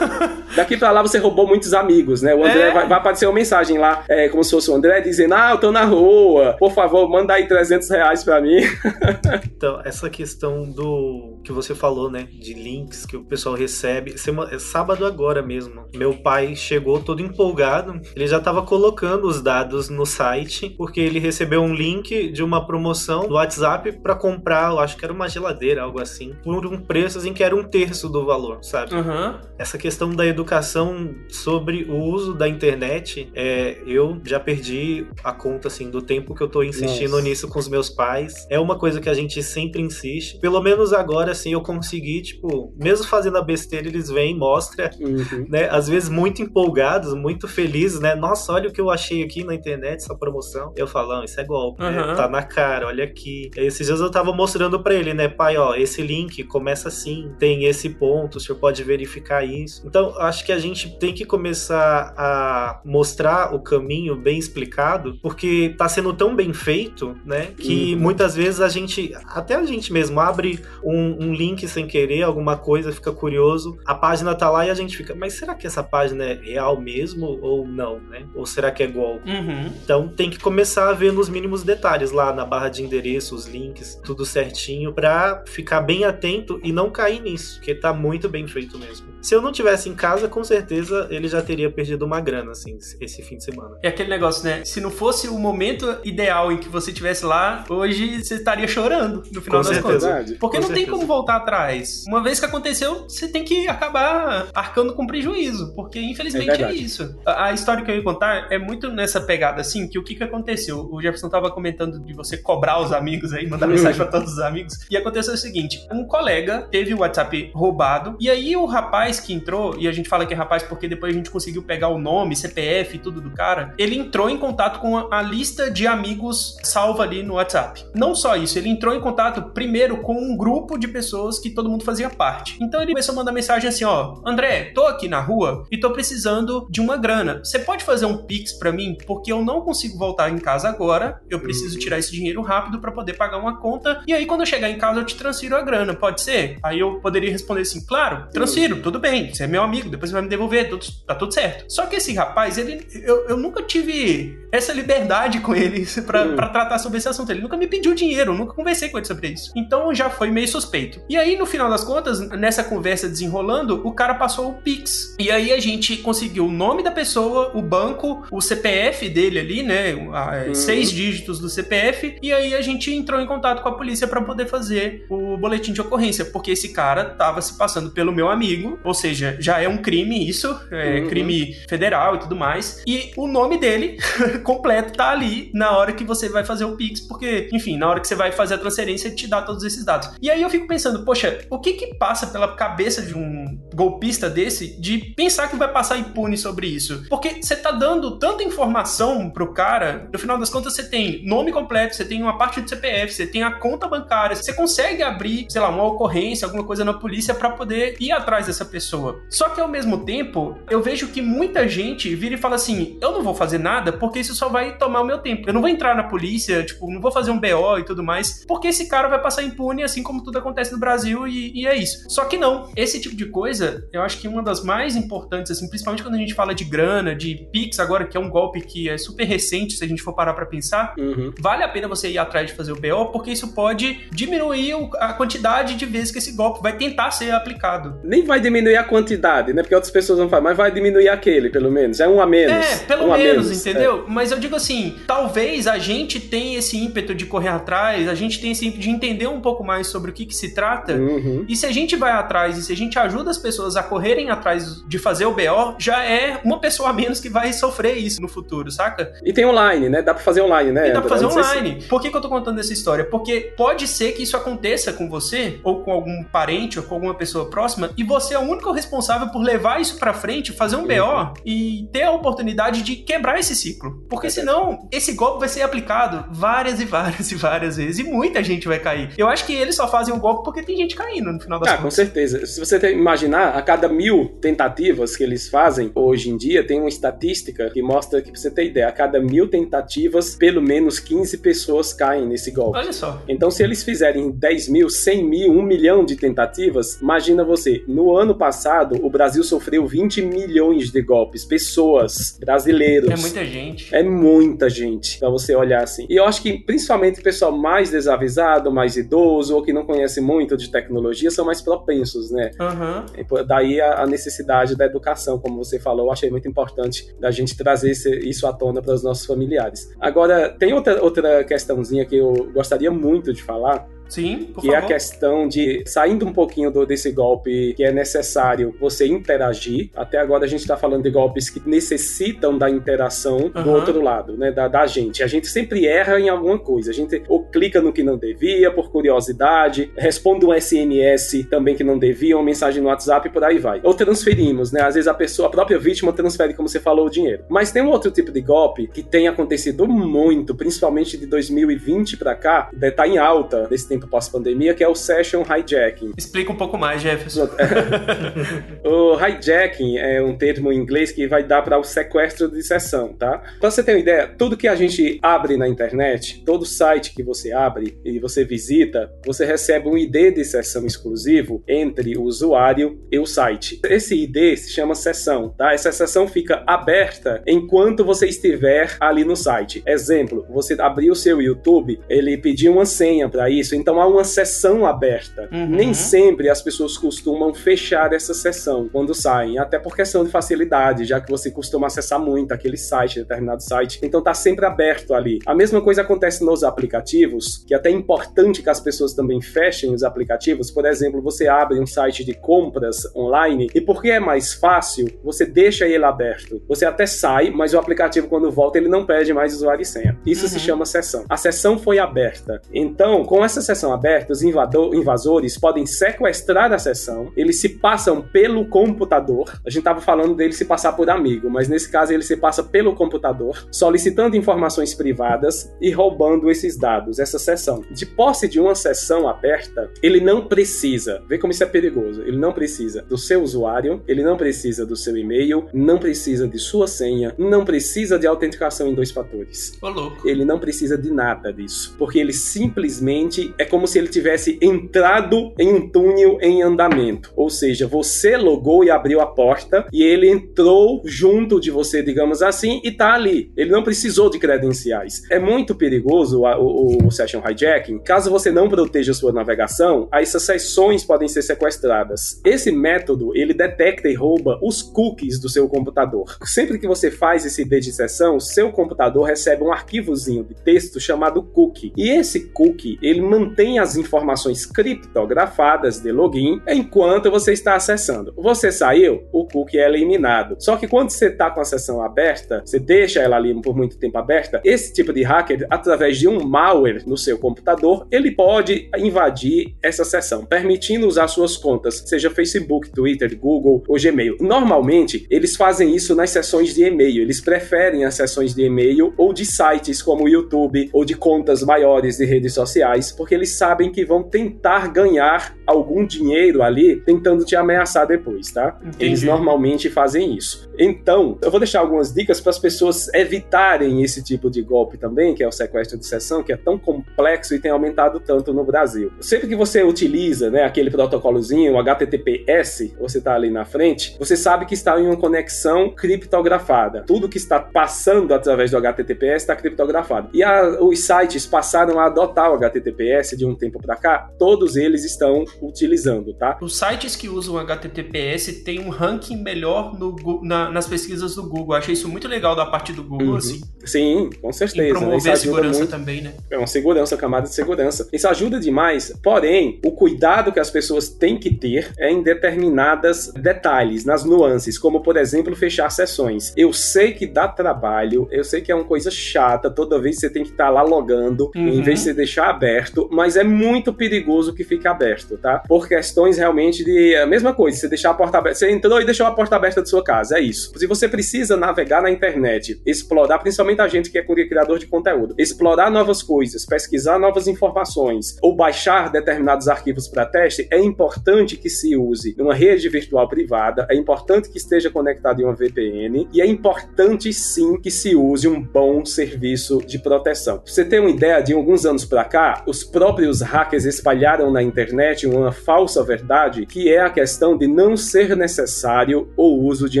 Daqui para lá você roubou muitos amigos, né? O André é. vai, vai, aparecer uma mensagem lá, é, como se fosse o André dizendo: Ah, eu tô na rua, por favor, manda aí 300 reais para mim. então, essa questão do que você falou, né? De links que o pessoal recebe. É sábado agora mesmo. Meu pai chegou todo empolgado. Ele já estava colocando os dados no site, porque ele recebeu um link de uma promoção do WhatsApp para comprar, eu acho que era uma geladeira, algo assim, por um preço assim que era um terço do valor, sabe? Uhum. Essa questão da educação sobre o uso da internet, é, eu já perdi a conta assim do tempo que eu tô insistindo Nossa. nisso com os meus pais. É uma coisa que a gente sempre insiste. Pelo menos agora assim eu consegui, tipo, mesmo fazendo a besteira, eles vêm, mostra, uhum. né? Às vezes muito empolgados, muito felizes, né? Nossa, olha o que eu achei aqui na internet, essa promoção. Eu falando, isso é golpe, uhum. né? Tá na cara, olha aqui. Esses dias eu tava mostrando para ele, né, pai, ó, esse link começa assim, tem esse ponto, o senhor pode verificar isso. Então, acho que a gente tem que começar a mostrar o caminho bem explicado, porque tá sendo tão bem feito, né, que uhum. muitas vezes a gente, até a gente mesmo, abre um, um link sem querer, alguma coisa, fica curioso, a página tá lá e a gente fica, mas será que essa página é real mesmo ou não, né? Ou será que é golpe? Uhum. Então tem que começar a ver nos mínimos detalhes lá na barra de endereço, os links, tudo certinho, pra ficar bem atento e não cair nisso, porque tá muito bem feito mesmo. Se eu não tivesse em casa, com certeza ele já teria perdido uma grana, assim, esse fim de semana. É aquele negócio, né? Se não fosse o momento ideal em que você estivesse lá, hoje você estaria chorando no final com das certeza. contas. Porque com não certeza. tem como voltar atrás. Uma vez que aconteceu, você tem que acabar arcando com prejuízo, porque infelizmente é, é isso. A, a, história que eu ia contar é muito nessa pegada, assim, que o que que aconteceu? O Jefferson tava comentando de você cobrar os amigos aí, mandar mensagem para todos os amigos. E aconteceu o seguinte: um colega teve o WhatsApp roubado, e aí o rapaz que entrou, e a gente fala que é rapaz porque depois a gente conseguiu pegar o nome, CPF e tudo do cara, ele entrou em contato com a, a lista de amigos salva ali no WhatsApp. Não só isso, ele entrou em contato primeiro com um grupo de pessoas que todo mundo fazia parte. Então ele começou a mandar mensagem assim, ó, André, tô aqui na rua e tô precisando de uma grana. Você pode fazer um Pix para mim? Porque eu não consigo voltar em casa agora, eu preciso uhum. tirar esse dinheiro rápido para poder pagar uma conta e aí quando eu chegar em casa eu te transfiro a grana, pode ser? Aí eu poderia responder assim, claro, transfiro, tudo bem, você é meu amigo, depois você vai me devolver, tudo, tá tudo certo. Só que esse rapaz, ele, eu, eu nunca tive essa liberdade com ele para uhum. tratar sobre esse assunto. Ele nunca me pediu dinheiro, nunca conversei com ele sobre isso. Então já foi meio suspeito. E aí, no final das contas, nessa conversa desenrolando, o cara passou o Pix. E aí a gente conseguiu o nome da pessoa, o banco, o CPF dele ali, né? Uhum. Seis dígitos do CPF. E aí a gente entrou em contato com a polícia para poder fazer o boletim de ocorrência, porque esse cara tava se passando pelo meu amigo, ou seja, já é um crime isso, é uhum. crime federal e tudo mais. E o nome dele completo tá ali na hora que você vai fazer o Pix, porque, enfim, na hora que você vai fazer a transferência, te dá todos esses dados. E aí eu fico pensando, poxa, o que que passa pela cabeça de um golpista desse de pensar que vai passar impune sobre isso? Porque você tá dando tanta informação pro cara, no final das contas você tem nome completo, você tem uma parte do CPF, você tem a conta bancária, você consegue abrir, sei lá, uma ocorrência, alguma coisa na polícia para poder ir atrás dessa pessoa. Só que ao mesmo tempo, eu vejo que muita gente vira e fala assim: eu não vou fazer nada porque isso só vai tomar o meu tempo. Eu não vou entrar na polícia, tipo, não vou fazer um BO e tudo mais, porque esse cara vai passar impune, assim como tudo acontece no Brasil, e, e, é isso. Só que não. Esse tipo de coisa, eu acho que uma das mais importantes, assim, principalmente quando a gente fala de grana, de Pix agora, que é um golpe que é super recente, se a gente for parar pra pensar, uhum. vale a pena você ir atrás de fazer o BO, porque isso pode diminuir a quantidade de vezes que esse golpe vai tentar ser aplicado. Nem vai diminuir a quantidade, né? Porque outras pessoas vão falar, mas vai diminuir aquele, pelo menos. É um a menos. É, pelo um menos, menos, entendeu? É. Mas eu digo assim, talvez a gente tenha esse ímpeto de correr atrás, a gente tem esse ímpeto de entender um pouco mais sobre o que, que se trata. Uhum. E se a gente vai atrás e se a gente ajuda as pessoas a correrem atrás de fazer o BO, já é uma pessoa a menos que vai sofrer isso no futuro, saca? E tem online, né? Dá pra fazer online, né? E dá pra fazer online. Se... Por que, que eu tô contando essa história? Porque pode ser que isso aconteça com você, ou com algum parente, ou com alguma pessoa próxima, e você é o único responsável por levar isso pra frente, fazer um BO e ter a oportunidade de quebrar esse ciclo. Porque é senão, esse golpe vai ser aplicado várias e várias e várias vezes, e muita gente vai cair. Eu acho que eles só fazem o golpe porque tem gente caindo no final das ah, contas. com certeza. Se você imaginar, a cada mil tentativas que eles fazem hoje em dia, tem uma estatística que mostra que, pra você ter ideia, a cada mil tentativas, pelo menos 15 pessoas caem nesse golpe. Olha só. Então, se eles fizerem 10 mil, 100 mil, 1 milhão de tentativas, imagina você, no ano passado, o Brasil sofreu 20 milhões de golpes, pessoas, brasileiros. É muita gente. É muita gente, pra você olhar assim. E eu acho que, principalmente o pessoal mais desavisado, mais idoso, ou que não conhece muito de tecnologia, são mais propensos, né? Uhum. Daí a, necessidade da educação, como você falou, eu achei muito importante da gente trazer isso à tona para os nossos familiares. Agora, tem outra, outra questãozinha que eu gostaria muito de falar, Sim, por que favor. é a questão de, saindo um pouquinho do, desse golpe que é necessário você interagir, até agora a gente está falando de golpes que necessitam da interação uhum. do outro lado, né, da, da gente. A gente sempre erra em alguma coisa, a gente ou clica no que não devia, por curiosidade, responde um SMS também que não devia, uma mensagem no WhatsApp e por aí vai. Ou transferimos, né, às vezes a pessoa, a própria vítima transfere, como você falou, o dinheiro. Mas tem um outro tipo de golpe que tem acontecido muito, principalmente de 2020 para cá, está em alta nesse tempo pós-pandemia, que é o Session Hijacking. Explica um pouco mais, Jefferson. o hijacking é um termo em inglês que vai dar para o sequestro de sessão, tá? Pra você ter uma ideia, tudo que a gente abre na internet, todo site que você abre e você visita, você recebe um ID de sessão exclusivo entre o usuário e o site. Esse ID se chama sessão, tá? Essa sessão fica aberta enquanto você estiver ali no site. Exemplo, você abriu o seu YouTube, ele pediu uma senha para isso, então Então há uma sessão aberta. Uhum. Nem sempre as pessoas costumam fechar essa sessão quando saem, até por questão de facilidade, já que você costuma acessar muito aquele site, determinado site. Então tá sempre aberto ali. A mesma coisa acontece nos aplicativos, que é até é importante que as pessoas também fechem os aplicativos. Por exemplo, você abre um site de compras online e porque é mais fácil, você deixa ele aberto. Você até sai, mas o aplicativo quando volta ele não pede mais usuário e senha. Isso uhum. se chama sessão. A sessão foi aberta. Então, com essa sessão aberta, os invasores podem sequestrar a sessão, eles se passam pelo computador. A gente estava falando dele se passar por amigo, mas nesse caso ele se passa pelo computador, solicitando informações privadas e roubando esses dados, essa sessão. De posse de uma sessão aberta, ele não precisa, vê como isso é perigoso, ele não precisa do seu usuário, ele não precisa do seu e-mail, não precisa de sua senha, não precisa de autenticação em dois fatores. Ô, louco. Ele não precisa de nada disso, porque ele simplesmente é como se ele tivesse entrado em um túnel em andamento. Ou seja, você logou e abriu a porta e ele entrou junto de você, digamos assim, e tá ali. Ele não precisou de credenciais. É muito perigoso o, o, o session hijacking. Caso você não proteja sua navegação, essas sessões podem ser sequestradas. Esse método, ele detecta e rouba os cookies do seu computador. Sempre que você faz esse ID de sessão, seu computador recebe um arquivozinho de texto chamado cookie. E esse cookie, ele mantém as informações criptografadas de login enquanto você está acessando. Você saiu, o cookie é eliminado. Só que quando você está com a sessão aberta, você deixa ela ali por muito tempo aberta, esse tipo de hacker, através de um malware no seu computador, ele pode invadir essa sessão, permitindo usar suas contas, seja Facebook, Twitter, Google ou Gmail. Normalmente, eles fazem isso nas sessões de e-mail. Eles preferem as sessões de e-mail ou de sites como o YouTube ou de contas maiores de redes sociais, porque eles sabem que vão tentar ganhar algum dinheiro ali tentando te ameaçar depois, tá? Entendi. Eles normalmente fazem isso. Então, eu vou deixar algumas dicas para as pessoas evitarem esse tipo de golpe também, que é o sequestro de sessão, que é tão complexo e tem aumentado tanto no Brasil. Sempre que você utiliza, né, aquele protocolozinho, o HTTPS, você está ali na frente, você sabe que está em uma conexão criptografada. Tudo que está passando através do HTTPS está criptografado. E a, os sites passaram a adotar o HTTPS de um tempo para cá, todos eles estão utilizando, tá? Os sites que usam HTTPS têm um ranking melhor no, na, nas pesquisas do Google. Eu achei isso muito legal da parte do Google, uhum. assim. Sim, com certeza. E promover né? a segurança muito. também, né? É uma segurança, camada de segurança. Isso ajuda demais, porém, o cuidado que as pessoas têm que ter é em determinadas detalhes, nas nuances, como, por exemplo, fechar sessões. Eu sei que dá trabalho, eu sei que é uma coisa chata, toda vez você tem que estar tá lá logando, uhum. em vez de você deixar aberto, mas é muito perigoso que fique aberto, tá? Por questões realmente de a mesma coisa, você deixar a porta aberta, você entrou e deixou a porta aberta de sua casa, é isso. Se você precisa navegar na internet, explorar, principalmente a gente que é criador de conteúdo, explorar novas coisas, pesquisar novas informações ou baixar determinados arquivos para teste, é importante que se use uma rede virtual privada, é importante que esteja conectado em uma VPN e é importante sim que se use um bom serviço de proteção. Pra você ter uma ideia, de alguns anos para cá, os próprios hackers espalharam na internet uma falsa verdade que é a questão de não ser necessário o uso de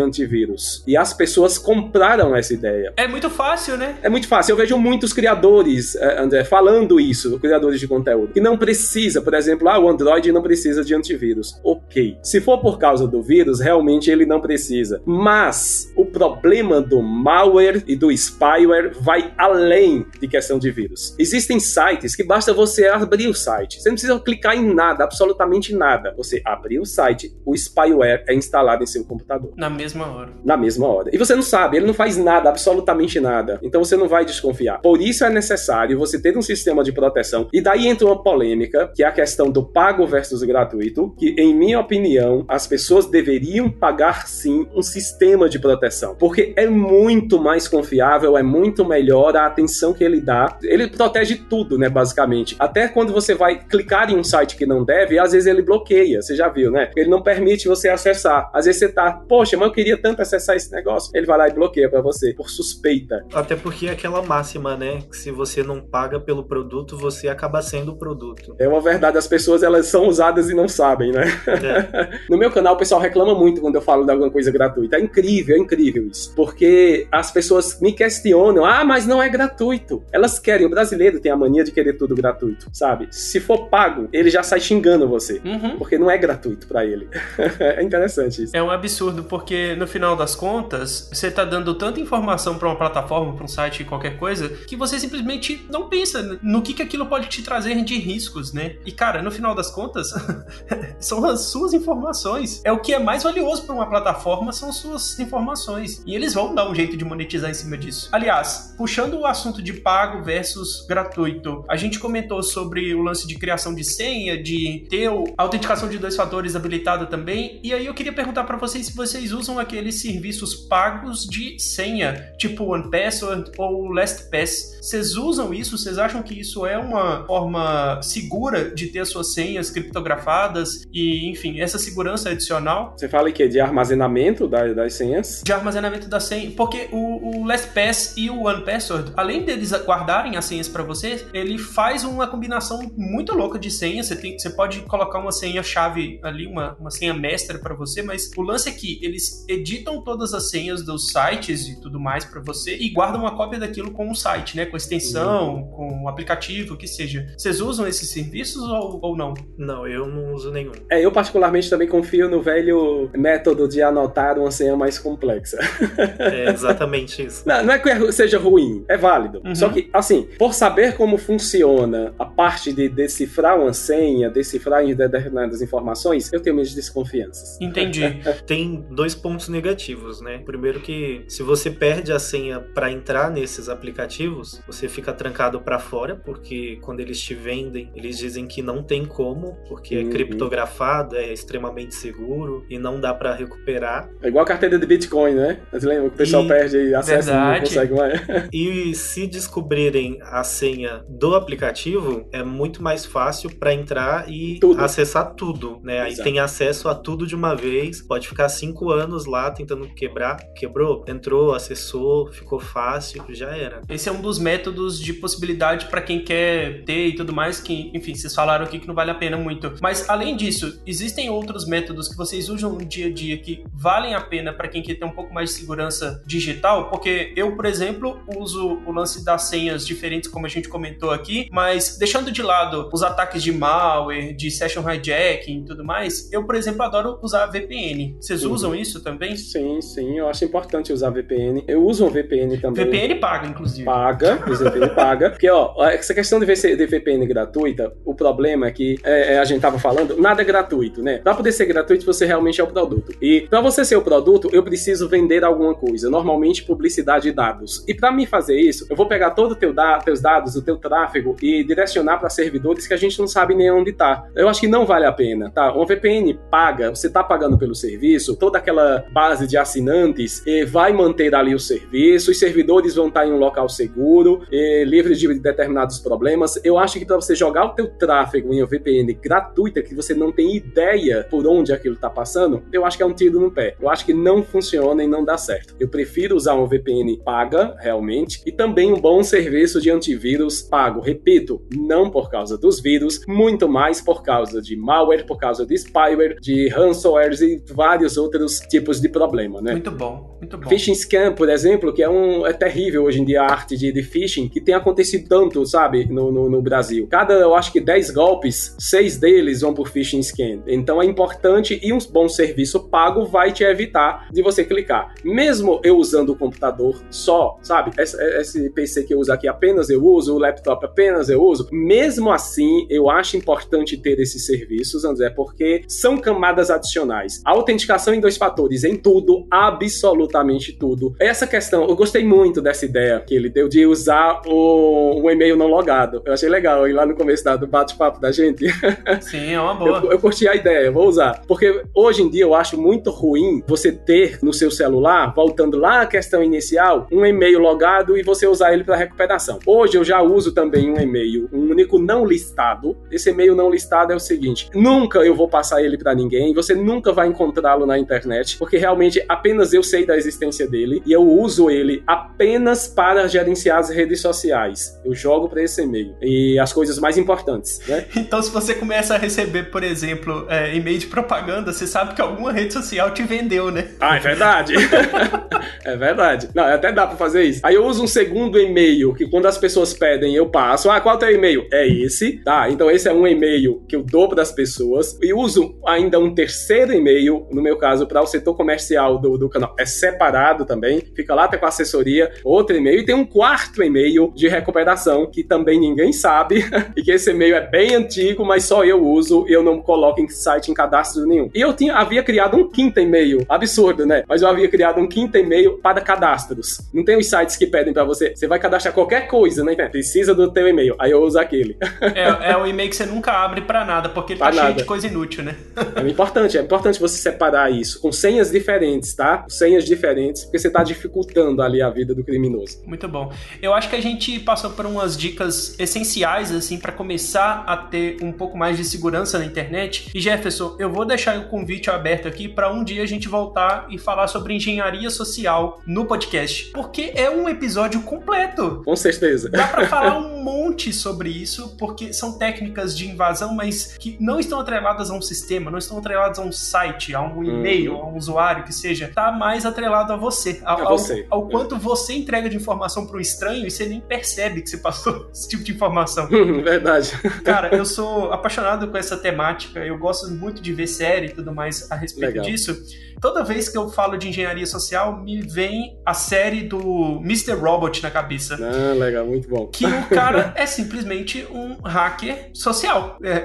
antivírus. E as pessoas compraram essa ideia. É muito fácil, né? É muito fácil. Eu vejo muitos criadores, eh, André, falando isso, criadores de conteúdo, que não precisa, por exemplo, ah, o Android não precisa de antivírus. Ok. Se for por causa do vírus, realmente ele não precisa. Mas o problema do malware e do spyware vai além de questão de vírus. Existem sites que basta você abrir o site. Você não precisa clicar em nada, absolutamente nada. Você abrir o site, o spyware é instalado em seu computador. Na mesma hora. Na mesma hora. E você não sabe, ele não faz nada, absolutamente nada. Então você não vai desconfiar. Por isso é necessário você ter um sistema de proteção. E daí entra uma polêmica, que é a questão do pago versus gratuito, que em minha opinião, as pessoas deveriam pagar sim um sistema de proteção, porque é muito mais confiável, é muito melhor a atenção que ele dá. Ele protege tudo, né, basicamente. Até quando você vai clicar em um site que não deve, às vezes ele bloqueia, você já viu, né? Ele não permite você acessar. Às vezes você tá, poxa, mas eu queria tanto acessar esse negócio. Ele vai lá e bloqueia para você, por suspeita. Até porque é aquela máxima, né, que se você não paga pelo produto, você acaba sendo o produto. É uma verdade, as pessoas elas são usadas e não sabem, né? É. no meu canal o pessoal reclama muito quando eu falo de alguma coisa gratuita. É incrível, é incrível isso, porque as pessoas me questionam, ah, mas não é gratuito. Elas querem, o brasileiro tem a mania de querer tudo gratuito, sabe? Se for pago, ele já sai xingando você, uhum. porque não é gratuito para ele. é interessante isso. É um absurdo, porque no final das contas, você tá dando tanta informação para uma plataforma, para um site, qualquer coisa, que você simplesmente não pensa no que, que aquilo pode te trazer de riscos, né? E cara, no final das contas, são as suas informações. É o que é mais valioso para uma plataforma, são suas informações. E eles vão dar um jeito de monetizar em cima disso. Aliás, puxando o assunto de pago versus gratuito, a gente comentou sobre o lance de criação de senha, de ter a autenticação de dois fatores habilitada também. E aí eu queria perguntar para vocês se vocês usam aqueles serviços pagos de senha, tipo OnePassword ou LastPass. Vocês usam isso? Vocês acham que isso é uma forma segura de ter as suas senhas criptografadas e, enfim, essa segurança adicional? Você fala que de armazenamento das, das senhas? De armazenamento da senha, porque o, o LastPass e o OnePassword, além deles guardarem as senhas para você, ele faz uma combinação muito louca de senhas. Você, tem, você pode colocar uma senha-chave ali, uma, uma senha mestra para você, mas o lance é que eles editam todas as senhas dos sites e tudo mais para você e guardam uma cópia daquilo com o site, né? Com extensão, uhum. com o aplicativo, o que seja. Vocês usam esses serviços ou, ou não? Não, eu não uso nenhum. É, eu particularmente também confio no velho método de anotar uma senha mais complexa. É exatamente isso. Não, não é que seja ruim, é válido. Uhum. Só que, assim, por saber como funciona a parte de decifrar uma senha, decifrar determinadas informações, eu tenho minhas desconfianças. Entendi. Tem dois pontos negativos, né? Primeiro que se você perde a senha para entrar nesses aplicativos, você fica trancado para fora, porque quando eles te vendem, eles dizem que não tem como, porque é uhum. é criptografado, é extremamente seguro e não dá para recuperar. É igual a carteira de Bitcoin, né? Você lembra que o pessoal e... perde acesso e não consegue mais. e se descobrirem a senha do aplicativo, é muito mais fácil para entrar e tudo. acessar tudo, né? Aí tem acesso a tudo de uma vez, pode ficar cinco anos lá tentando quebrar, quebrou, entrou, acessou, ficou fácil, já era. Esse é um dos métodos de possibilidade para quem quer ter e tudo mais, que, enfim, vocês falaram aqui que não vale a pena muito. Mas além disso, existem outros métodos que vocês usam no dia a dia que valem a pena para quem quer ter um pouco mais de segurança digital? Porque eu, por exemplo, uso o lance das senhas diferentes, como a gente comentou aqui, mas deixando de lado os ataques de malware, de session hijacking e tudo mais, eu, por exemplo, adoro usar VPN. Vocês uhum. usam isso também? Sim, sim, eu acho importante usar VPN. Eu uso um VPN também. VPN paga, inclusive. Paga, o VPN paga. Porque, ó, essa questão de VPN gratuita, o problema é que é, é, a gente tava falando, nada é gratuito, né? Pra poder ser gratuito, você realmente é o produto. E para você ser o produto, eu preciso vender alguma coisa. Normalmente, publicidade de dados. E para mim fazer isso, eu vou pegar todo teu da teus dados, o teu tráfego e direcionar para servidores que a gente não sabe nem onde tá. Eu acho que não vale a pena, tá? Uma VPN paga, você tá pagando pelo serviço, toda aquela base de assinantes e vai manter ali o serviço, os servidores vão estar em um local seguro, livre de determinados problemas. Eu acho que para você jogar o teu tráfego em uma VPN gratuita, que você não tem ideia por onde aquilo está passando, eu acho que é um tiro no pé. Eu acho que não funciona e não dá certo. Eu prefiro usar uma VPN paga, realmente, e também um bom serviço de antivírus pago. Repito, não por causa dos vírus, muito mais por causa de malware, por causa de spyware, de ransomwares e vários outros tipos de problema, né? Muito bom. Phishing scam, por exemplo, que é um é terrível hoje em dia a arte de, de phishing, que tem acontecido tanto, sabe, no, no, no Brasil. Cada, eu acho que 10 golpes, seis deles vão por phishing scam. Então é importante e um bom serviço pago vai te evitar de você clicar. Mesmo eu usando o computador só, sabe? Esse, esse PC que eu uso aqui apenas eu uso, o laptop apenas eu uso. Mesmo assim, eu acho importante ter esses serviços, André, porque são camadas adicionais. A autenticação em dois fatores, em tudo, absolutamente tudo. Essa questão, eu gostei muito dessa ideia que ele deu de usar o, o e-mail não logado. Eu achei legal ir lá no começo do bate-papo da gente. Sim, é uma boa. Eu, eu curti a ideia, vou usar. Porque hoje em dia eu acho muito ruim você ter no seu celular, voltando lá à questão inicial, um e-mail logado e você usar ele para recuperação. Hoje eu já uso também um e-mail, um único não listado. Esse e-mail não listado é o seguinte: nunca eu vou passar ele para ninguém, você nunca vai encontrá-lo na internet, porque realmente apenas eu sei da existência dele e eu uso ele apenas para gerenciar as redes sociais. Eu jogo para esse e-mail e as coisas mais importantes, né? Então, se você começa a receber, por exemplo, é, e-mail de propaganda, você sabe que alguma rede social te vendeu, né? Ah, é verdade. É verdade. Não, até dá pra fazer isso. Aí eu uso um segundo e-mail, que quando as pessoas pedem, eu passo. Ah, qual é o teu e-mail? É esse, tá? Então esse é um e-mail que eu dou para as pessoas. E uso ainda um terceiro e-mail, no meu caso, para o setor comercial do, do canal. É separado também. Fica lá até com assessoria. Outro e-mail. E tem um quarto e-mail de recuperação, que também ninguém sabe. e que esse e-mail é bem antigo, mas só eu uso. Eu não coloco em site em cadastro nenhum. E eu tinha, havia criado um quinto e-mail. Absurdo, né? Mas eu havia criado um quinto e-mail para cadastros. Não tem os sites que pedem para você. Você vai cadastrar qualquer coisa internet. Precisa do teu e-mail. Aí eu uso aquele. É, é o e-mail que você nunca abre para nada, porque ele pra tá nada. cheio de coisa inútil, né? é importante, é importante você separar isso com senhas diferentes, tá? Senhas diferentes, porque você tá dificultando ali a vida do criminoso. Muito bom. Eu acho que a gente passou por umas dicas essenciais, assim, para começar a ter um pouco mais de segurança na internet. E Jefferson, eu vou deixar o convite aberto aqui para um dia a gente voltar e falar sobre engenharia social no podcast, porque é um episódio completo. Com certeza. Dá para falar um monte sobre isso, porque são técnicas de invasão, mas que não estão atreladas a um sistema, não estão atreladas a um site, a um e-mail, uhum. a um usuário que seja. Tá mais atrelado a você, ao, você. ao, ao quanto você entrega de informação para um estranho e você nem percebe que você passou esse tipo de informação. Verdade. Cara, eu sou apaixonado com essa temática, eu gosto muito de ver série e tudo mais a respeito Legal. disso toda vez que eu falo de engenharia social, me vem a série do Mr. Robot na cabeça. Ah, legal, muito bom. Que o cara é simplesmente um hacker social. É.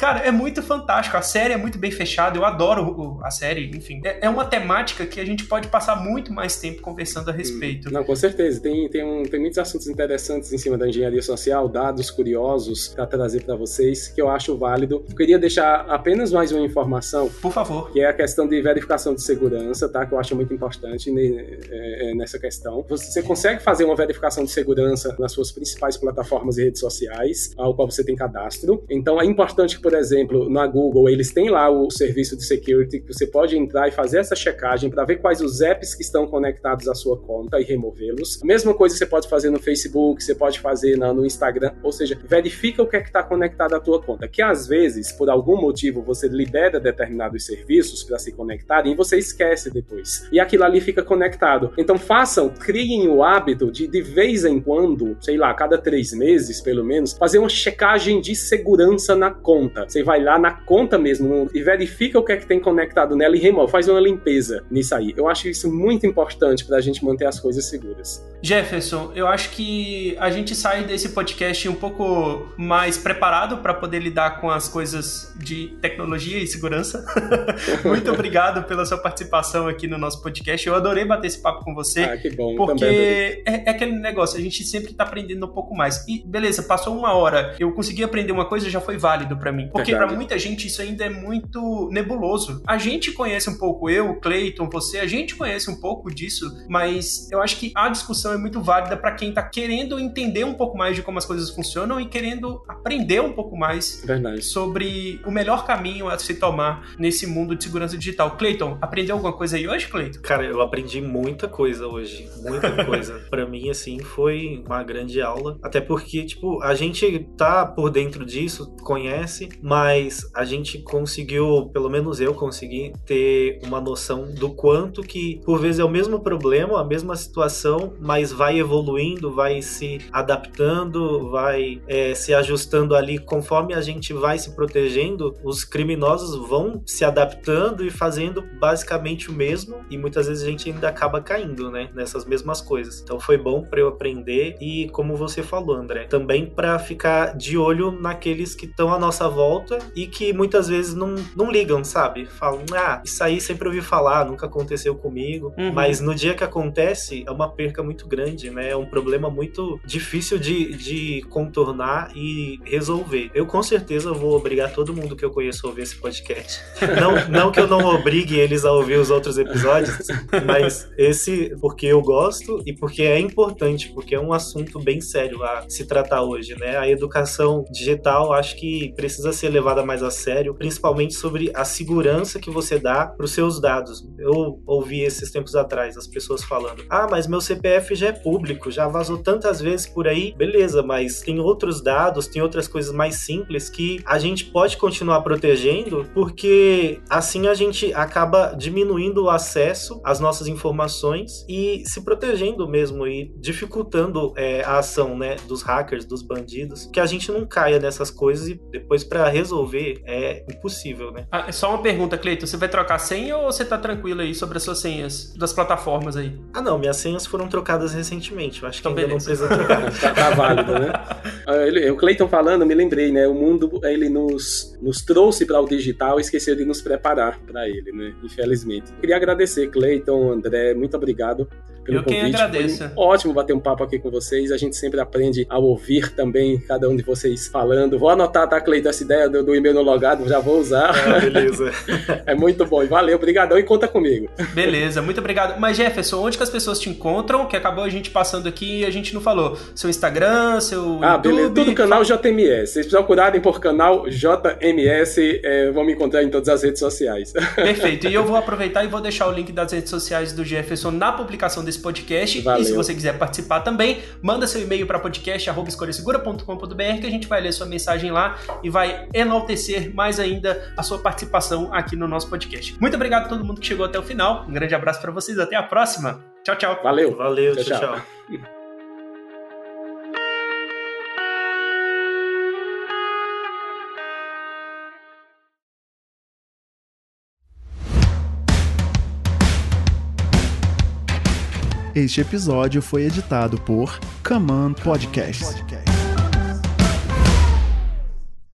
Cara, é muito fantástico. A série é muito bem fechada. Eu adoro a série, enfim. É, é uma temática que a gente pode passar muito mais tempo conversando a respeito. Não, com certeza. Tem, tem, um, tem muitos assuntos interessantes em cima da engenharia social, dados curiosos para trazer para vocês, que eu acho válido. Eu queria deixar apenas mais uma informação. Por favor. Que é a questão de verificação de segurança, tá? Que eu acho muito importante é, é, nessa questão. Você consegue fazer uma verificação de segurança nas suas principais plataformas e redes sociais, ao qual você tem cadastro. Então é importante que, por exemplo, na Google, eles têm lá o serviço de security que você pode entrar e fazer essa checagem para ver quais os apps que estão conectados à sua conta e removê-los. A mesma coisa você pode fazer no Facebook, você pode fazer no Instagram, ou seja, verifica o que é que está conectado à tua conta. Que às vezes, por algum motivo, você libera determinados serviços para se conectarem e você esquece depois. E aquilo ali fica conectado. Então façam, criem o hábito de de vez em quando, sei lá, cada três meses pelo menos, fazer uma checagem de segurança na conta. Você vai lá na conta mesmo e verifica o que é que tem conectado nela e remove, faz uma limpeza nisso aí. Eu acho isso muito importante para a gente manter as coisas seguras. Jefferson, eu acho que a gente sai desse podcast um pouco mais preparado para poder lidar com as coisas de tecnologia e segurança. muito obrigado pela sua participação aqui no nosso podcast. Eu adorei bater esse papo com você. Ah, que bom. Porque é, é, aquele negócio, a gente sempre tá aprendendo um pouco mais. E beleza, passou uma hora, eu consegui aprender uma coisa, já foi válido para mim. Porque para muita gente isso ainda é muito nebuloso. A gente conhece um pouco, eu, Clayton, você, a gente conhece um pouco disso, mas eu acho que a discussão é muito válida para quem tá querendo entender um pouco mais de como as coisas funcionam e querendo aprender um pouco mais Verdade. sobre o melhor caminho a se tomar nesse mundo de segurança digital. Clayton, aprendeu alguma coisa aí hoje, Cleiton? Cara, eu aprendi muita coisa hoje. Muita coisa. para mim, assim, foi uma grande aula. Até porque, tipo, a gente tá por dentro disso, conhece, mas a gente conseguiu, pelo menos eu consegui, ter uma noção do quanto que, por vezes, é o mesmo problema, a mesma situação, mas vai evoluindo, vai se adaptando, vai é, se ajustando ali conforme a gente vai se protegendo. Os criminosos vão se adaptando e fazendo basicamente o mesmo e muitas vezes a gente ainda acaba caindo, né, nessas mesmas coisas. Então foi bom para eu aprender e como você falou, André, também para ficar de olho naqueles que estão à nossa volta e que muitas vezes não, não ligam, sabe? Falam, ah, isso aí sempre ouvi falar, nunca aconteceu comigo, uhum. mas no dia que acontece é uma perca muito grande, né? É um problema muito difícil de, de contornar e resolver. Eu com certeza vou obrigar todo mundo que eu conheço a ouvir esse podcast. Não, não que eu não obrigue eles a ouvir os outros episódios, mas esse porque eu gosto e porque é importante, porque é um assunto bem sério. A se tratar hoje, né? A educação digital acho que precisa ser levada mais a sério, principalmente sobre a segurança que você dá para os seus dados. Eu ouvi esses tempos atrás as pessoas falando: "Ah, mas meu CPF já é público, já vazou tantas vezes por aí". Beleza, mas tem outros dados, tem outras coisas mais simples que a gente pode continuar protegendo, porque assim a gente acaba diminuindo o acesso às nossas informações e se protegendo mesmo e dificultando é, a ação né, dos hackers, dos bandidos, que a gente não caia nessas coisas e depois para resolver é impossível, né? Ah, só uma pergunta, Cleiton, você vai trocar senha ou você tá tranquilo aí sobre as suas senhas das plataformas aí? Ah não, minhas senhas foram trocadas recentemente, eu acho então, que ainda beleza. não precisa trocar. tá, tá válido, né? Ah, o Cleiton falando, me lembrei, né? O mundo, ele nos, nos trouxe para o digital e esqueceu de nos preparar para ele, né? Infelizmente. Queria agradecer, Cleiton, André, muito obrigado pelo Eu convite. quem agradeço. Foi ótimo bater um papo aqui com vocês. A gente sempre aprende a ouvir também cada um de vocês falando. Vou anotar, tá, Cleiton, essa ideia do, do e-mail no logado, já vou usar. Ah, beleza. é muito bom. Valeu, obrigadão e conta comigo. Beleza, muito obrigado. Mas Jefferson, onde que as pessoas te encontram? Que acabou a gente passando aqui e a gente não falou. Seu Instagram, seu Ah, YouTube, beleza. Tudo canal JMS. Vocês procurarem por canal JMS, é, vão me encontrar em todas as redes sociais. Perfeito. E eu vou aproveitar e vou deixar o link das redes sociais do Jefferson na publicação desse podcast. Valeu. E se você quiser participar também, manda seu e-mail para podcast@escolhasegura.com.br que a gente vai ler sua mensagem lá e vai enaltecer mais ainda a sua participação aqui no nosso podcast. Muito obrigado a todo mundo que chegou até o final. Um grande abraço para vocês. Até a próxima. Tchau, tchau. Valeu. Valeu, tchau. tchau. tchau. Este episódio foi editado por Command Podcast.